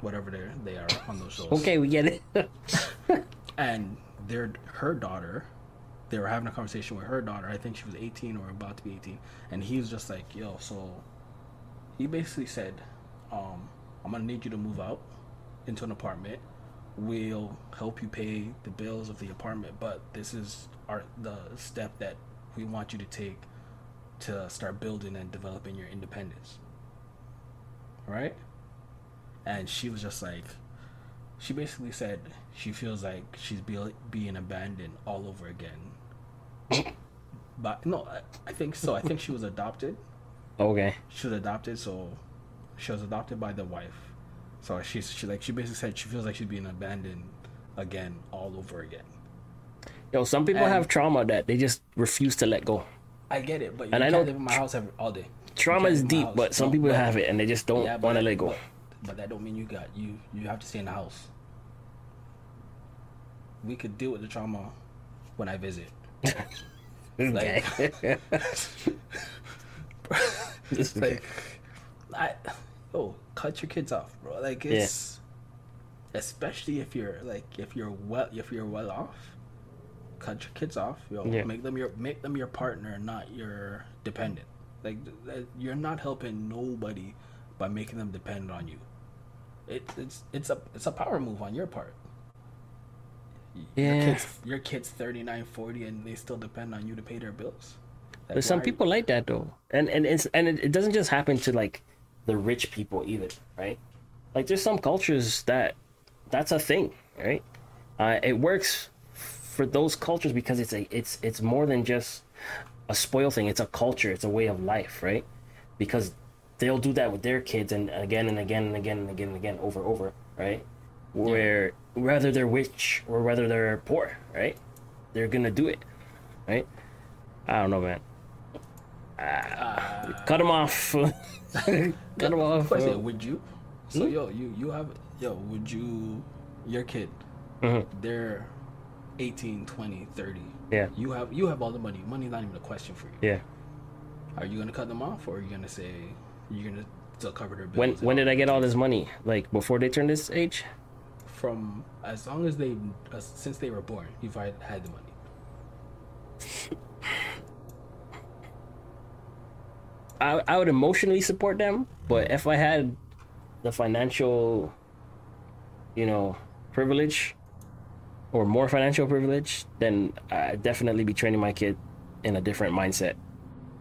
whatever they they are on those shows Okay, we get it. and their her daughter they were having a conversation with her daughter. I think she was 18 or about to be 18 and he was just like yo so he basically said um, i'm gonna need you to move out into an apartment. We'll help you pay the bills of the apartment but this is our the step that we want you to take to start building and developing your independence. Right? And she was just like she basically said she feels like she's be, being abandoned all over again. but no, I, I think so. I think she was adopted. okay. She was adopted, so she was adopted by the wife. So she's she like she basically said she feels like she's being abandoned again all over again. Yo, some people And- have trauma that they just refuse to let go. I get it, but you And I know- live in my house every, all day. Trauma is live in my deep, but some No, people but- have it and they just don't yeah, want to let go. But, but that don't mean you got you you have to stay in the house. We could deal with the trauma when I visit. Okay. This is like I oh cut your kids off bro. Like it's especially if you're like if you're well if you're well off cut your kids off yo. Yeah. make them your make them your partner not your dependent. Like you're not helping nobody by making them depend on you. It, it's it's a it's a power move on your part Y- your Yeah. kids your kids 39 40 and they still depend on you to pay their bills Like, There's some people like that though, and and it's and it, it doesn't just happen to like the rich people either, right? Like there's some cultures that that's a thing, right? Uh, it works for those cultures because it's a it's it's more than just a spoil thing. It's a culture. It's a way of life, right? Because they'll do that with their kids and again and again and again and again and again over and over, right? Where whether they're rich or whether they're poor, right? They're gonna do it, right? I don't know, man. Ah, cut them off. cut them off. Question, would you? So yo, you you have yo, would you your kid Mhm. they're 18, 20, 30. Yeah. You have you have all the money. Money's not even a question for you. Yeah. Are you gonna cut them off or are you gonna say you're gonna still cover their bills? When when did I get all this money? Like before they turned this age? From as long as they uh, since they were born, you've had, had the money. I I would emotionally support them, but if I had the financial, you know, privilege, or more financial privilege, then I'd definitely be training my kid in a different mindset,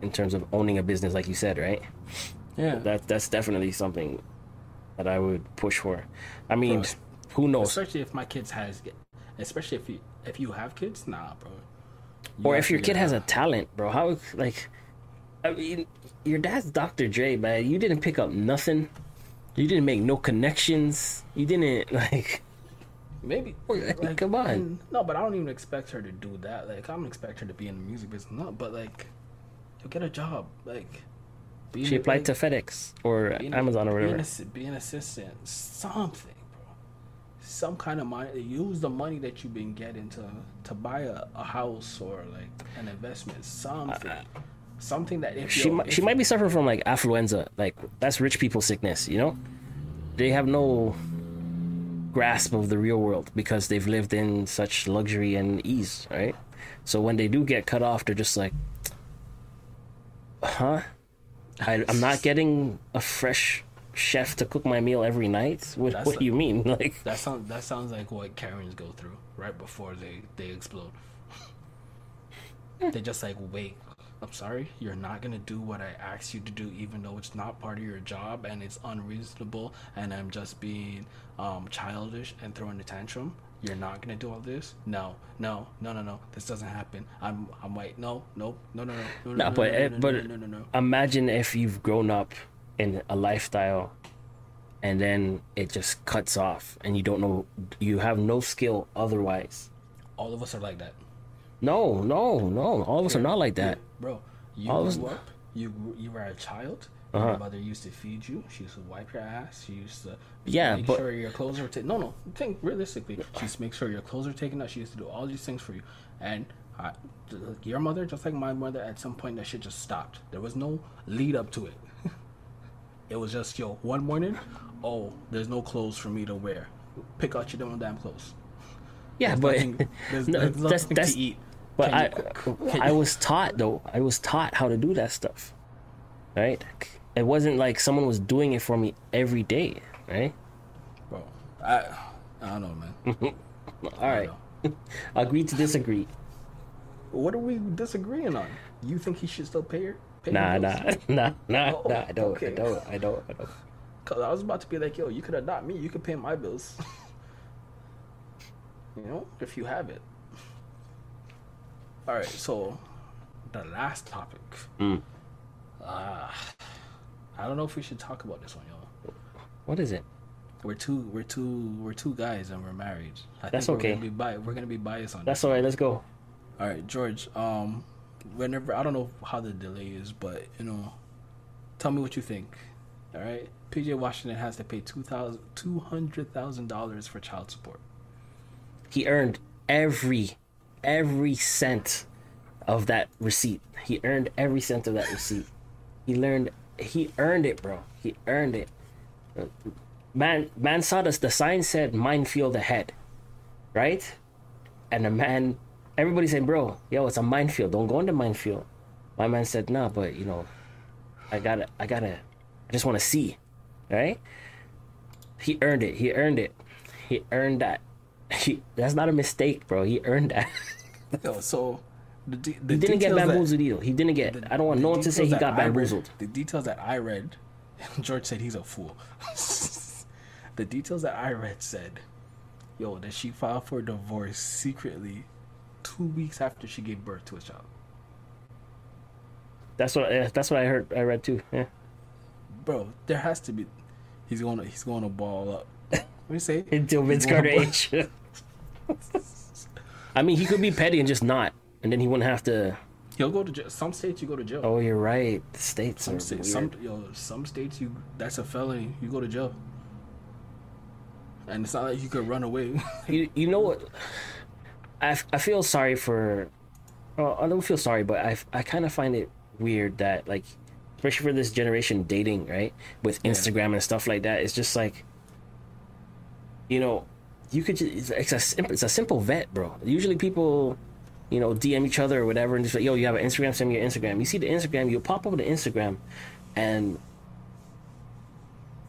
in terms of owning a business, like you said, right? Yeah. That that's definitely something that I would push for. I mean, who knows? especially if my kids has especially if you if you have kids, nah, bro. You or if your kid has a talent, bro, how like I mean your dad's Dr. Dre, man. You didn't pick up nothing. You didn't make no connections. You didn't like Maybe. Like, come mm, on. No, but I don't even expect her to do that. Like, I don't expect her to be in the music business. No, but like, you get a job. Like, be she applied to FedEx or Amazon or whatever. assi- be an assistant. Something. Some kind of money. Use the money that you've been getting to to buy a, a house or like an investment. Something. Something that if Uh, She might, she if- might be suffering from like affluenza. Like that's rich people sickness, you know? They have no grasp of the real world because they've lived in such luxury and ease, right? So when they do get cut off, they're just like, huh? I, I'm not getting a fresh chef to cook my meal every night. What, That's what do you mean? Like, That sounds that sounds like what Karens go through right before they they explode. they just like wait. I'm sorry, you're not gonna do what I asked you to do, even though it's not part of your job and it's unreasonable, and I'm just being um, childish and throwing a tantrum. You're not gonna do all this? No, no, no, no, no. This doesn't happen. I'm, I'm white. No, no, no, no, no, no, Nah, no, but no, eh, no, but no, no, no, no. imagine if you've grown up in a lifestyle and then it just cuts off and you don't know you have no skill otherwise All of us are like that. no no no all of us are not like that Bro, you All of us- grew up. You you were a child. Uh-huh. Your mother used to feed you. She used to wipe your ass. She used to Yeah, make but- sure your clothes were taken. No, no. Think realistically. She used to make sure your clothes are taken out. She used to do all these things for you. And I, your mother, just like my mother, at some point that shit just stopped. There was no lead up to it. It was just yo. One morning, oh, there's no clothes for me to wear. Pick out your damn clothes. yeah There's but nothing, there's, no, there's that's nothing that's to eat. but Can you i? Can i you- was taught though i was taught how to do that stuff right it wasn't like someone was doing it for me every day right bro. I I don't know, man. all right agree to disagree What are we disagreeing on? You think he should still pay her? Nah nah nah nah Oh, nah i don't i don't i don't i don't Cause I was about to be like, yo, you could adopt me. You could pay my bills. you know, if you have it. All right, so the last topic. Mm. Ah, I don't know if we should talk about this one, yo. what is it We're two, we're two, we're two guys and we're married. I That's think okay. We're gonna be, bi- we're gonna be biased on that's all right let's go All right, George. Um, whenever I don't know how the delay is, but you know, tell me what you think. All right, PJ Washington has to pay two thousand two hundred thousand dollars for child support. he earned every every cent of that receipt. He earned every cent of that receipt. He learned he earned it, bro. He earned it. Man man saw this the sign said minefield ahead. Right? And the man everybody said, Bro, yo, it's a minefield. Don't go in the minefield. My man said, nah, but you know, I gotta I gotta I just wanna see. Right? He earned it. He earned it. He earned that. He, that's not a mistake, bro. He earned that. Yo, so the, de- the He didn't get details that- bamboozled either. He didn't get. I don't want no one to say he got I read- bamboozled. the details that I read, George said he's a fool. the details that I read said, yo, that she filed for divorce secretly two weeks after she gave birth to a child. That's what uh, that's what I heard. I read too. Yeah. Bro, there has to be. He's going to he's going to ball up. What do you say? Until Vince Carter age. I mean, he could be petty and just not, and then he wouldn't have to. He'll go to jail. Some states you go to jail. Oh, you're right. The states some states, some yo, some states you that's a felony. You go to jail. And it's not like you could run away. You, you know what? I, I feel sorry for. Well, I don't feel sorry, but I, I kind of find it weird that, like, especially for this generation dating, right? With Instagram and stuff like that. It's just like, you know, you could just. It's a, simple, it's a simple vet, bro. Usually people, you know, DM each other or whatever and just like, yo, you have an Instagram, send me your Instagram. You see the Instagram, you pop up the Instagram, and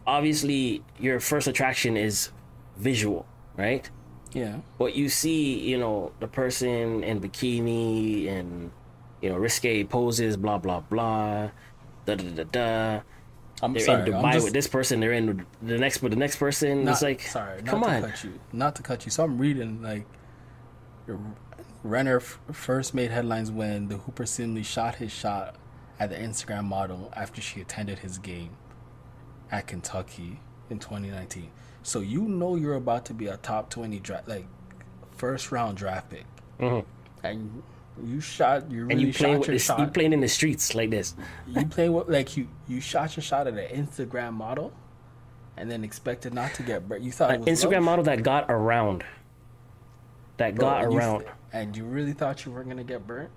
obviously your first attraction is visual, right? Yeah. But you see, you know, the person in bikini and you know risque poses, blah blah blah, da da da da. I'm They're sorry. in Dubai just with this person. They're in the next with the next person. not, it's like, sorry. Not come to on. cut you. Not to cut you. So I'm reading like. Renner f- first made headlines when the Hooper simply shot his shot at the Instagram model after she attended his game at Kentucky in 2019. So you know you're about to be a top 20 draft, like first round draft pick, Mhm. and you shot. You really And you playing with your this, shot. you playing in the streets like this. you play what like you you shot your shot at an Instagram model, and then expected not to get burnt. You thought An it was Instagram model that got around. That Bro, got and you around. th- and you really thought you weren't gonna get burnt?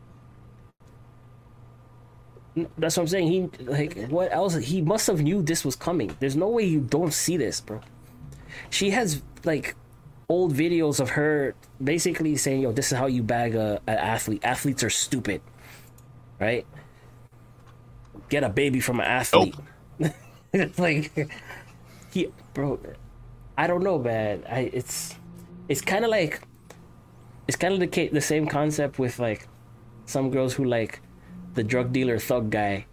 That's what I'm saying. He like what else? He must have knew this was coming. There's no way you don't see this, bro. She has like old videos of her basically saying, "Yo, this is how you bag a an athlete. Athletes are stupid, right? Get a baby from an athlete." it's like he, bro. I don't know, man. I it's it's kind of like it's kind of the the same concept with like some girls who like the drug dealer thug guy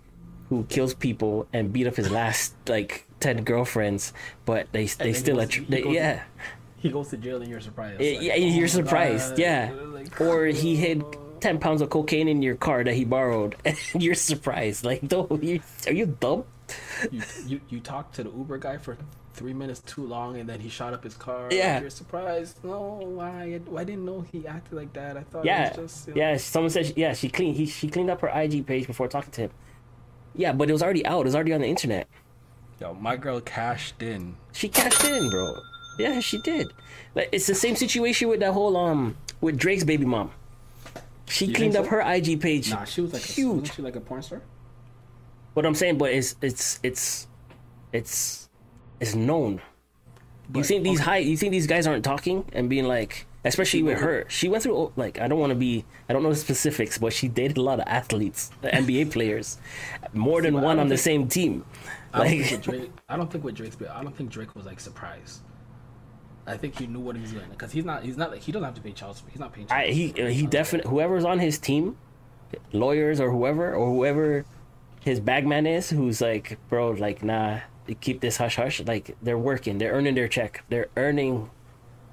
who kills people and beat up his last like 10 girlfriends but they they still goes- tr- they, goes- yeah He goes to jail and you're surprised. Like, yeah oh you're my surprised God. yeah Like, or he hid 10 pounds of cocaine in your car that he borrowed and you're surprised like no you are you dumb you, you you talked to the Uber guy for three minutes too long, and then he shot up his car. Yeah. you're surprised. No, why? I didn't know he acted like that. I thought yeah it was just you know, yeah someone said she, yeah she cleaned he, she cleaned up her ig page before talking to him yeah but it was already out it was already on the internet Yo, my girl cashed in. She cashed in, bro. Yeah, she did. Like it's the same situation with that whole um with Drake's baby mom. She You cleaned think up so? her IG page. Nah, she was like A, huge. wasn't she like a porn star? What I'm saying, but it's it's it's it's it's known. you think these okay. high? You think these guys aren't talking and being like, especially with her? She went through like I don't want to be I don't know the specifics, but she dated a lot of athletes, NBA players, more than one don't on the same team. I don't, think with Drake, I don't think with Drake's, I don't think Drake was like surprised. I think he knew what he was doing because he's not. He's not like he doesn't have to pay child support. He's not paying. Child I, he he definitely whoever's on his team, lawyers or whoever or whoever his bagman is, who's like, bro, like nah, keep this hush hush. Like they're working, they're earning their check, they're earning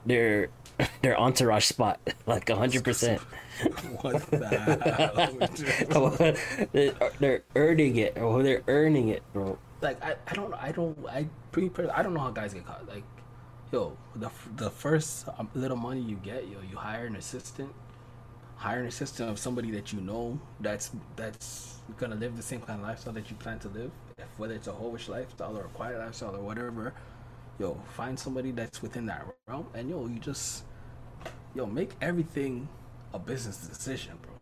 their their entourage spot, like hundred percent. What the? They're earning it, or they're earning it, bro. Like I, I don't I don't I pretty I don't know how guys get caught. Like, yo, the the first um, little money you get, yo, you hire an assistant, hire an assistant of somebody that you know that's that's gonna live the same kind of lifestyle that you plan to live. If, whether it's a hoish lifestyle or a quiet lifestyle or whatever, yo, find somebody that's within that realm, and yo, you just yo make everything a business decision, bro.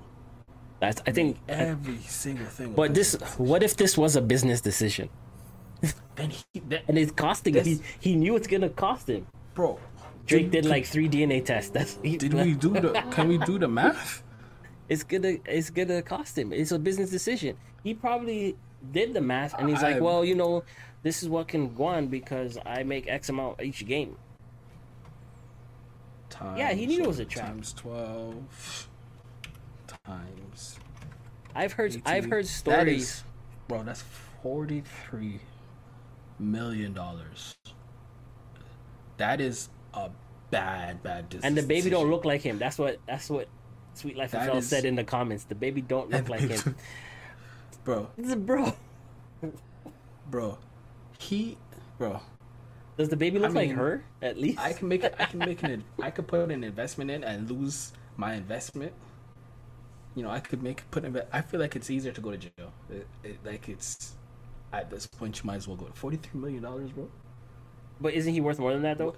That's I think. Every single thing. But this, decision. what if this was a business decision then he then, and it's costing? This- He he knew it's gonna cost him. bro. Drake did like three DNA tests. That's Did we do the? Can we do the math? it's gonna it's gonna cost him. It's a business decision. He probably did the math and he's like, well, you know, this is what can go on because I make X amount each game. Times, Yeah, he knew it was a trap. Times twelve. Times. I've heard I've heard stories. is, bro. That's forty-three million dollars. That is a bad, bad. Decision. And the baby don't look like him. That's what that's what Sweet Life That of is- said in the comments, the baby don't look like him. bro, bro, bro, he, bro. does the baby look like mean, her at least? I can make it. I can make an. I could put an investment in and lose my investment. You know, I could make put. Inve- I feel like it's easier to go to jail. It, it, like it's at this point, you might as well go. to Forty three million dollars, bro. But isn't he worth more than that though?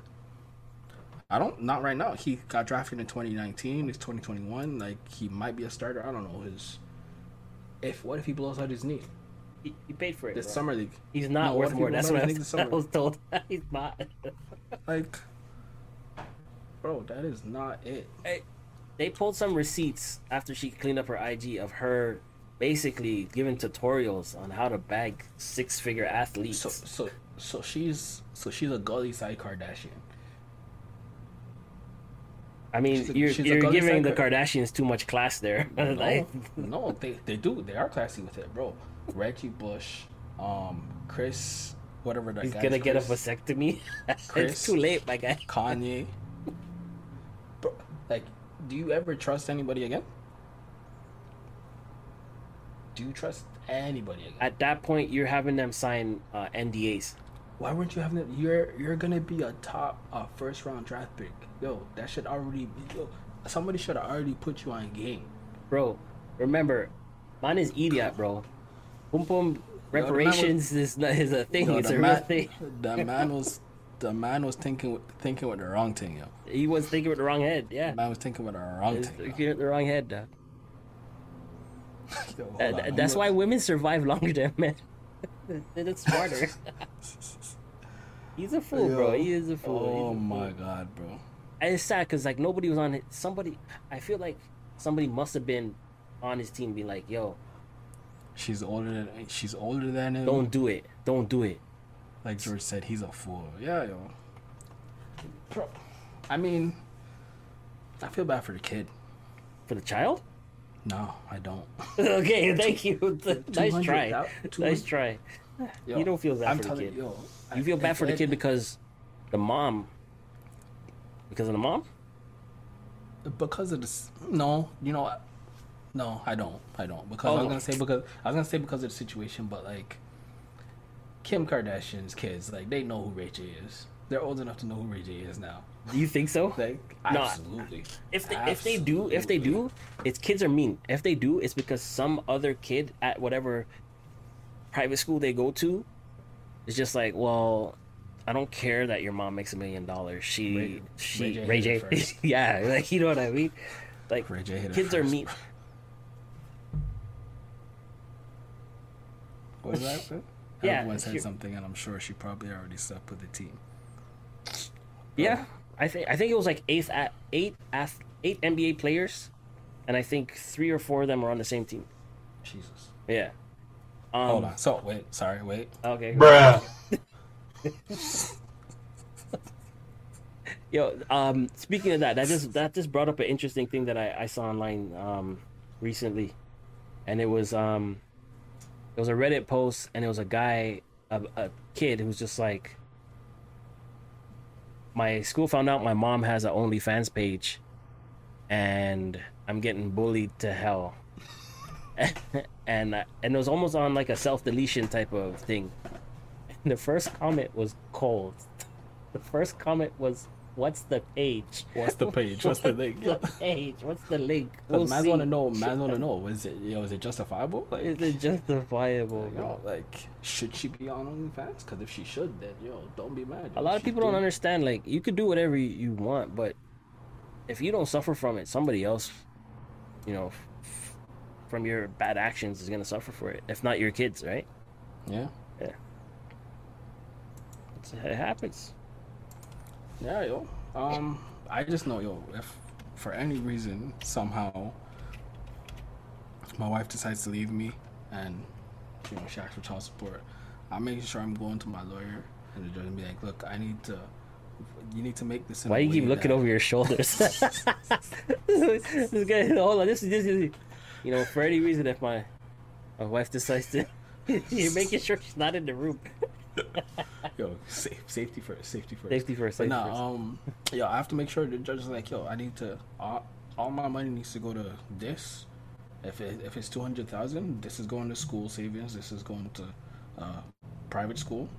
I don't. Not right now. He got drafted in twenty nineteen. It's twenty twenty one. Like he might be a starter. I don't know his. If what if he blows out his knee He, he paid for it. The summer league? He's not No, worth more. That's what I was, I was told. He's not. Like, bro, that is not it. Hey, they pulled some receipts after she cleaned up her IG of her basically giving tutorials on how to bag six figure athletes. So so so she's so she's a gully side Kardashian. I mean, she's a- you're, you're giving the. Kardashians too much class there. No, like, no, they they do. They are classy with it, bro. Reggie Bush, um, Chris, whatever that he's gonna get a Chris, vasectomy. it's too late, my guy. Kanye. Bro, like, do you ever trust anybody again? Do you trust anybody again? At that point, you're having them sign uh, NDAs. Why weren't you having it? You're you're gonna be a top uh, first round draft pick. Yo, that should already be. Yo, somebody should have already put you on game. Bro, remember, mine is idiot, bro. Boom boom man was- reparations is not is a thing. Yo, it's a real man, thing. the man was the man was thinking with- thinking with the wrong thing, yo. He was thinking with the wrong head. Yeah, The man was thinking with the wrong thing. thinking with the wrong head. Dog. Yo, hold And on, I'm that's why women survive longer than men. They're smarter. He's a fool, bro. He is a fool. He's a Oh fool. my god, bro. And it's sad because like nobody was on it. Somebody, I feel like somebody must have been on his team, be like, "Yo, She's older than she's older than him. don't do it. Don't do it." like George said, he's a fool. Yeah, yo. Bro, I mean, I feel bad for the kid. For the child? No, I don't. okay, thank you. nice try. Nice try. Yo, You don't feel bad I'm for the kid. you, yo, You feel bad if for the kid because the mom. Because of the mom? because of this. No, you know what? No, I don't. I don't because I was Oh. gonna say because I was gonna say because of the situation, but like Kim Kardashian's kids, like they know who Ray J is. They're old enough to know who Ray J is now. Do you think so? Like No, absolutely. If they, if they do, if they do, it's kids are mean. If they do, it's because some other kid at whatever private school they go to is just like, well, I don't care that your mom makes a million dollars. She, Ray- she, Ray Ray J J, it first. yeah, like you know what I mean. Like Ray J hit it kids are mean. bro. What was that? Yeah, Everyone said sure. something, and I'm sure she probably already slept with the team. Yeah, I think I think it was like eight at eight ath- eight NBA players, and I think three or four of them were on the same team. Jesus. Yeah. Um, Hold on. So wait. Sorry. Wait. Okay. Bruh. Yo, um, speaking of that, that just that just brought up an interesting thing that I, I saw online um, recently, and it was um, it was a Reddit post, and it was a guy, a, a kid who's just like, my school found out my mom has an OnlyFans page, and I'm getting bullied to hell, and and it was almost on like a self deletion type of thing. And the first comment was cold. The first comment was, "What's the page? What's the page? What's the link? the page? What's the link? We'll Because man see. want to know. Man want to know. Was it? Yo, is it justifiable? Like, Is it justifiable, yo, bro? like, should she be on OnlyFans? Because if she should, then yo, don't be mad. A lot of people don't understand. Like, you could do whatever you- you want, but if you don't suffer from it, somebody else, you know, f- from your bad actions is gonna suffer for it. If not your kids, right? Yeah. It's, it happens. Yeah, yo. Um, I just know, yo, if for any reason somehow my wife decides to leave me and you know she asks for child support, I'm making sure I'm going to my lawyer and the judge and be like, look, I need to. You need to make this. Why you keep looking that- over your shoulders? this guy, hold on. This is this is, you know, for any reason, if my my wife decides to, you're making sure she's not in the room. Yo, safe, safety first, safety first. Safety first. Safety nah, first. um, yo, I have to make sure the judge is like, yo, I need to. Uh, all my money needs to go to this. If it, if it's two hundred thousand, this is going to school savings. This is going to uh, private school,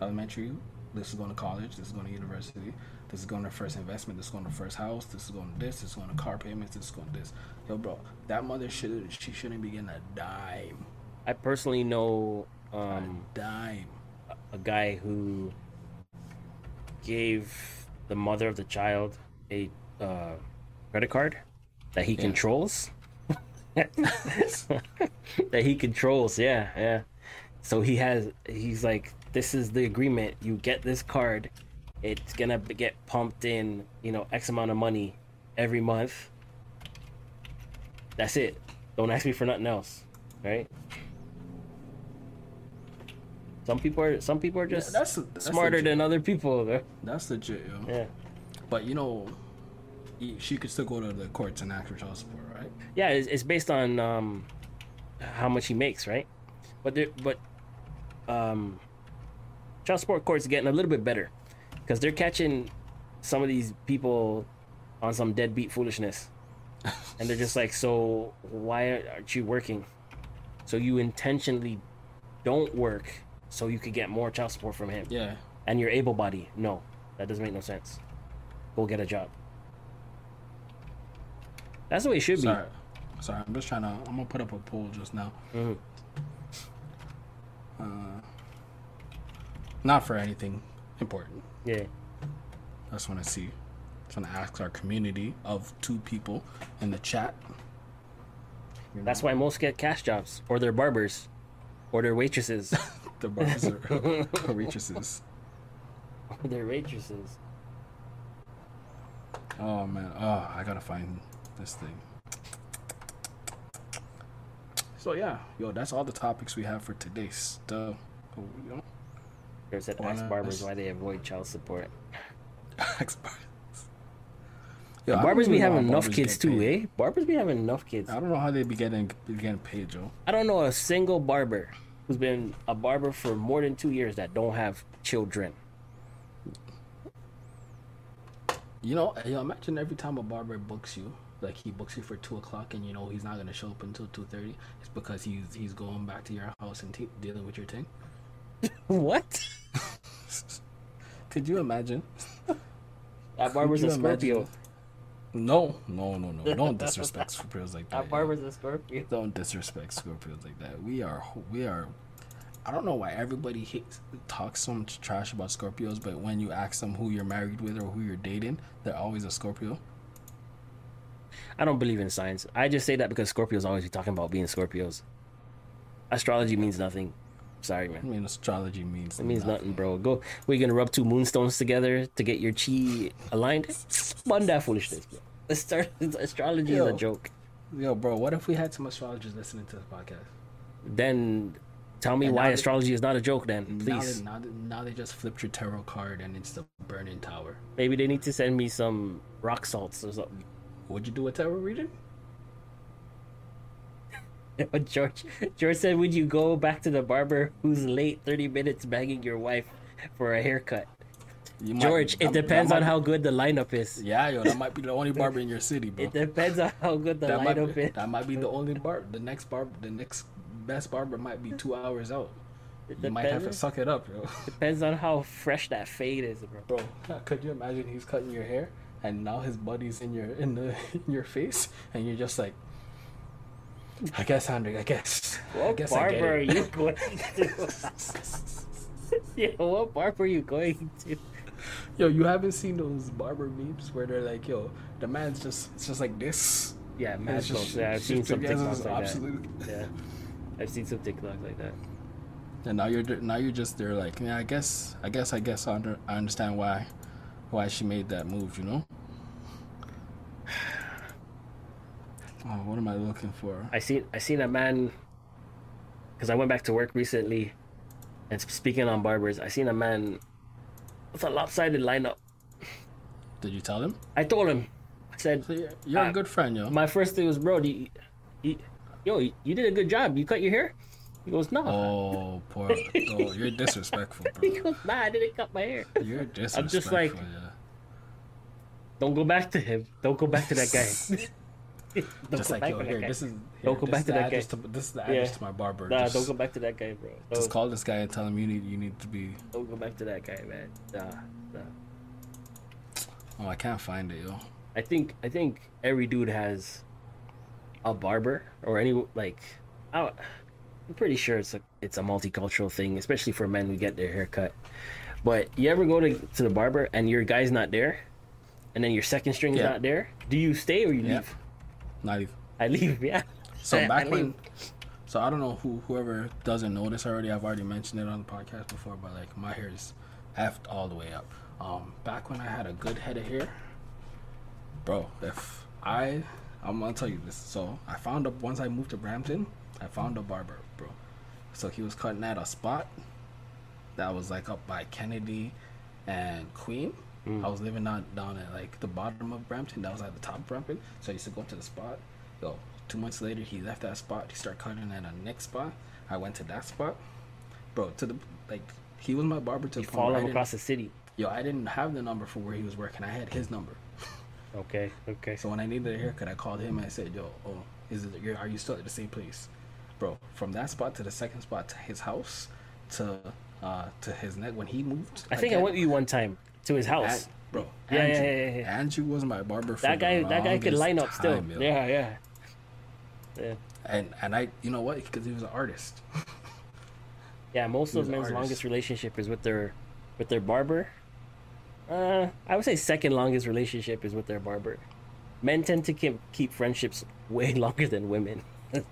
elementary. This is going to college. This is going to university. This is going to first investment. This is going to first house. This is going to this. This is going to car payments. This is going to this. Yo, bro, that mother should she shouldn't be getting a dime. I personally know A um, dime. A guy who gave the mother of the child a uh, credit card that he Yeah. controls. that he controls, yeah, yeah. So he has, he's like, this is the agreement. You get this card, it's gonna get pumped in, you know, X amount of money every month. That's it. Don't ask me for nothing else, right? Some people are, some people are just that's- that's smarter legit. than other people. though. That's legit, yo. Yeah. But you know, she could still go to the courts and ask for child support, right? Yeah, it's, it's based on um, how much he makes, right? But there, but um, child support courts are getting a little bit better because they're catching some of these people on some deadbeat foolishness, and they're just like, so why aren't you working? So you intentionally don't work so you could get more child support from him, Yeah. and you're able body. No, that doesn't make no sense. Go get a job. That's the way it should be. Sorry. Sorry, I'm just trying to. I'm gonna put up a poll just now. Mhm. Uh, not for anything important. Yeah. I just want to see. Just want to ask our community of two people in the chat. You That's why most get cash jobs, or they're barbers, or they're waitresses. the barbers are waitresses. they're waitresses. Oh man. Oh, I gotta find this thing. So yeah, yo, that's all the topics we have for today. Stuff. You know, They said ask barbers why they avoid child support. ask barbers. Yo, And barbers be having enough kids too, eh? Barbers be having enough kids. I don't know how they be getting be getting paid, Joe. I don't know a single barber who's been a barber for more than two years that don't have children. You know, imagine every time a barber books you, like he books you for two o'clock, and you know he's not gonna show up until two thirty. It's because he's he's going back to your house and dealing with your thing. What? Could you imagine? That barber's a Scorpio. imagine? No, no, no, no! Don't disrespect Scorpios like that. That yo. barber's a Scorpio. Don't disrespect Scorpios like that. We are, we are. I don't know why everybody hates, talks so much trash about Scorpios, but when you ask them who you're married with or who you're dating, they're always a Scorpio. I don't believe in science. I just say that because Scorpios always be talking about being Scorpios. Astrology means nothing. Sorry, man. I mean, astrology means It means nothing, bro. Go. We're gonna rub two moonstones together to get your chi aligned. Bun that foolishness, bro. Let's start. Astrology is a joke. Yo, bro, what if we had some astrologers listening to this podcast? Then tell me And why now they- astrology is not a joke. Then Now please. they, now, they, now they just flipped your tarot card and it's the burning tower. Maybe they need to send me some rock salts or something. Would you do a tarot reading? George, George said, "Would you go back to the barber who's late thirty minutes begging your wife for a haircut?" You might- George, it that- that depends on might- how good the lineup is. Yeah, yo, that might be the only barber in your city, bro. It depends on how good the that might lineup be, is. that might be the only bar. The next bar, the next best barber might be two hours out. It You might have to suck it up, yo. depends on how fresh that fade is, bro. Bro, could you imagine he's cutting your hair and now his buddy's in your in the in your face and you're just like, I guess, Hendrik, I guess. I What guess I get barber are you going to? yeah, what barber are you going to? Yo, you haven't seen those barber memes where they're like, yo, the man's just it's just like this. Yeah, And mad it's just- Yeah, I've it's seen just some together, TikToks it's like that. Yeah, I've seen some TikToks like that. And now you're now you're just there like, yeah, I guess, I guess, I guess I, under, I understand why why she made that move, you know. Oh, what am I looking for? I seen I seen a man because I went back to work recently, and speaking on barbers, I seen a man with a lopsided lineup. Did you tell him? I told him, I said, So you're, you're a Uh, good friend, yo. my first thing was, bro, do you, you, yo, you did a good job. You cut your hair. He goes, no. Oh, poor. Oh, you're disrespectful, He goes, nah, I didn't cut my hair. You're disrespectful. I'm just like- yeah. Don't go back to him. Don't go back to that guy. Don't just go like back yo, here, this is Don't go back to that guy. To, this is the Yeah. address to my barber. Nah, just, don't go back to that guy, bro. Just Don't, call this guy and tell him you need you need to be. don't go back to that guy, man. Nah, nah. Oh, I can't find it, yo. I think I think every dude has a barber or any like I, I'm pretty sure it's a it's a multicultural thing, especially for men who get their hair cut. But you ever go to to the barber and your guy's not there, and then your second string's Yeah. not there? Do you stay or you Yeah. leave? Not leave. I leave, yeah. So I- I back leave. when, so I don't know who whoever doesn't know this already. I've already mentioned it on the podcast before, but like my hair is effed all the way up. Um, back when I had a good head of hair, bro. If I, I'm gonna tell you this. So I found up once I moved to Brampton, I found a barber, bro. So he was cutting at a spot that was like up by Kennedy and Queen. I was living down down at like the bottom of Brampton. That was at the top of Brampton. So I used to go to the spot. Yo, two months later, he left that spot. He started cutting at a next spot. I went to that spot, bro. To the like, he was my barber to You the point where follow him across the city. Yo, I didn't have the number for where he was working. I had his number. Okay, okay. So when I needed a haircut, I called him and I said, "Yo, oh, is it? You're, you still at the same place, bro? From that spot to the second spot to his house, to uh to his neck when he moved. I think I went with you one time to his house. An- bro. Yeah, Andrew, yeah, yeah, yeah. Andrew was my barber. For that guy, that guy could line up still. yo. Yeah, yeah. Yeah. And and I, you know what? Because he was an artist. Yeah, most of men's longest relationship is with their with their barber. Uh, I would say second longest relationship is with their barber. Men tend to keep, keep friendships way longer than women.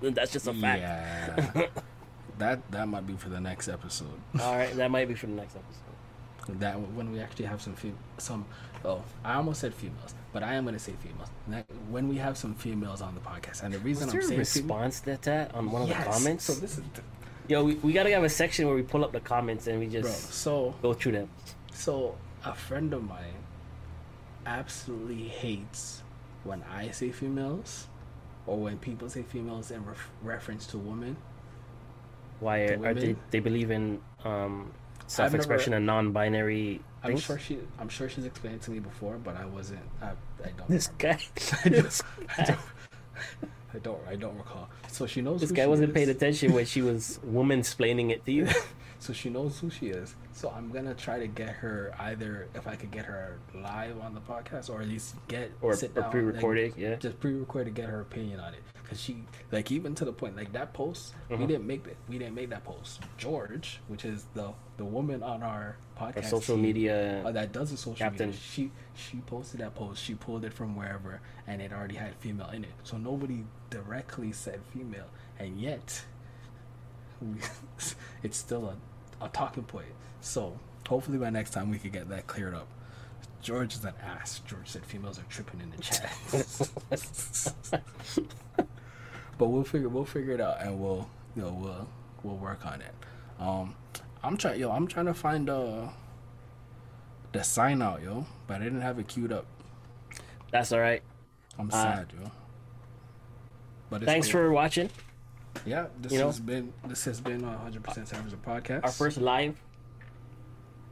That's just a fact. Yeah. that that might be for the next episode. All right, that might be for the next episode. That when we actually have some fem- some oh I almost said females, but I am gonna say females. That, when we have some females on the podcast, and the reason Was I'm saying response to that on one of Yes. the comments? So this is the, Yo, we, we gotta have a section where we pull up the comments and we bro. just So go through them. so a friend of mine absolutely hates when I say females, or when people say females in ref- reference to women. Why The are, are they they believe in um, self-expression and non-binary I'm things? sure she I'm sure she's explained it to me before, but I wasn't. I, I don't. This guy, I this don't, I don't, I don't. I don't recall. So she knows. This guy wasn't is. paying attention when she was woman explaining it to you. So she knows who she is. So I'm gonna try to get her either if I could get her live on the podcast or at least get Or- sit or down, pre-recorded, like, yeah. just pre-recorded, to get her opinion on it. Cause she like even to the point like that post Uh-huh. we didn't make that we didn't make that post. George, which is the the woman on our podcast, Our social team, media. uh, that does the social captain. media. She she posted that post. She pulled it from wherever, and it already had female in it. So nobody directly said female, and yet we, it's still a, a talking point. So hopefully by next time we could get that cleared up. George is an ass. George said females are tripping in the chat. but we'll figure we'll figure it out and we'll you know we'll we'll work on it. Um, I'm trying yo I'm trying to find uh the sign out yo, but I didn't have it queued up. That's all right. I'm Uh, sad yo. But it's Thanks cool. for watching yeah. This you know- has been this has been a hundred percent Savage podcast. our first live.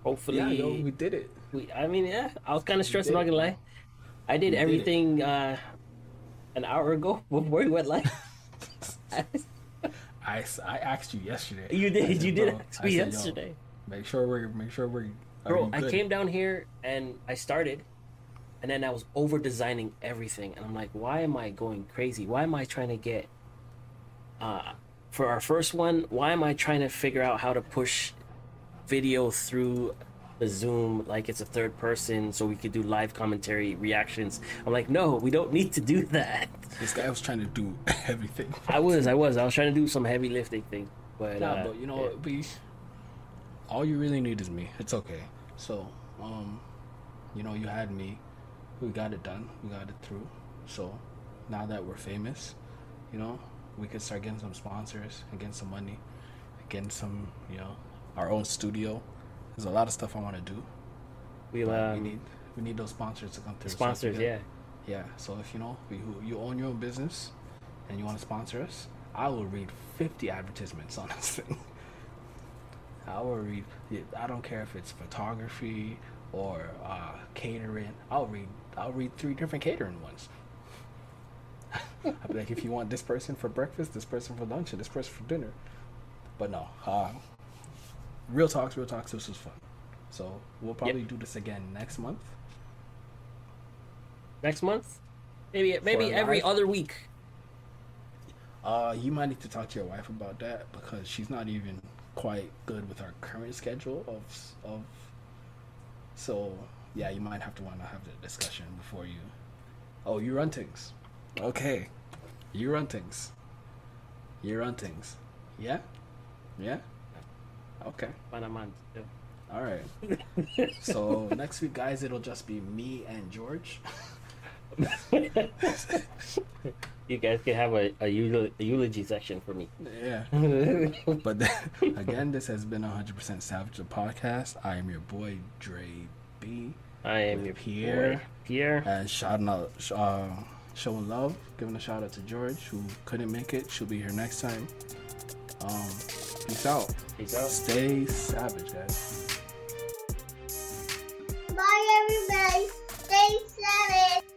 Hopefully, yeah yo we did it. we, I mean, yeah, I was kind of stressed. did I'm not gonna lie. I did We did everything uh, an hour ago before we went live. I I asked you yesterday. you did. said, You did ask I me said, yesterday, Make sure we're make sure we're bro. I came down here and I started, and then I was over designing everything, and I'm like, why am I going crazy? Why am I trying to get? Uh, for our first one, why am I trying to figure out how to push video through the Zoom like it's a third person so we could do live commentary reactions? I'm like, no, we don't need to do that. This guy was trying to do everything. I was, I was, I was trying to do some heavy lifting thing, but Nah, uh, but you know yeah. what? We all you really need is me. It's okay. So, um, you know, you had me. We got it done. We got it through. So now that we're famous, you know, we could start getting some sponsors and getting some money, getting some, you know, our own studio. There's a lot of stuff I want to do. we'll but we um, need we need those sponsors to come through. Sponsors, you yeah. Yeah. So if you know you, you own your own business and you want to sponsor us, I will read 50 advertisements on this thing. I will read. I don't care if it's photography or uh, catering. I'll read. I'll read three different catering ones. I'd be like, if you want this person for breakfast, this person for lunch, and this person for dinner. But no, uh, real talks, real talks. This was fun. So we'll probably do this again next month. Next month, maybe maybe every live? other week. Uh, you might need to talk to your wife about that because she's not even quite good with our current schedule of of. So yeah, you might have to want to have the discussion before you. Oh, you run things. Okay, you run things. You run things. Yeah, yeah. Okay. Panamans, yeah. All right. so next week, guys, it'll just be me and George. You guys can have a, a, eul- a eulogy section for me. Yeah. But then, again, this has been 100% Savage the podcast. I am your boy Dre B, I am your Pierre. boy, Pierre. and shouting out, uh, showing love, giving a shout out to George who couldn't make it. She'll be here next time. Um, peace out. Peace out. Stay savage, guys. Bye, everybody. Stay savage.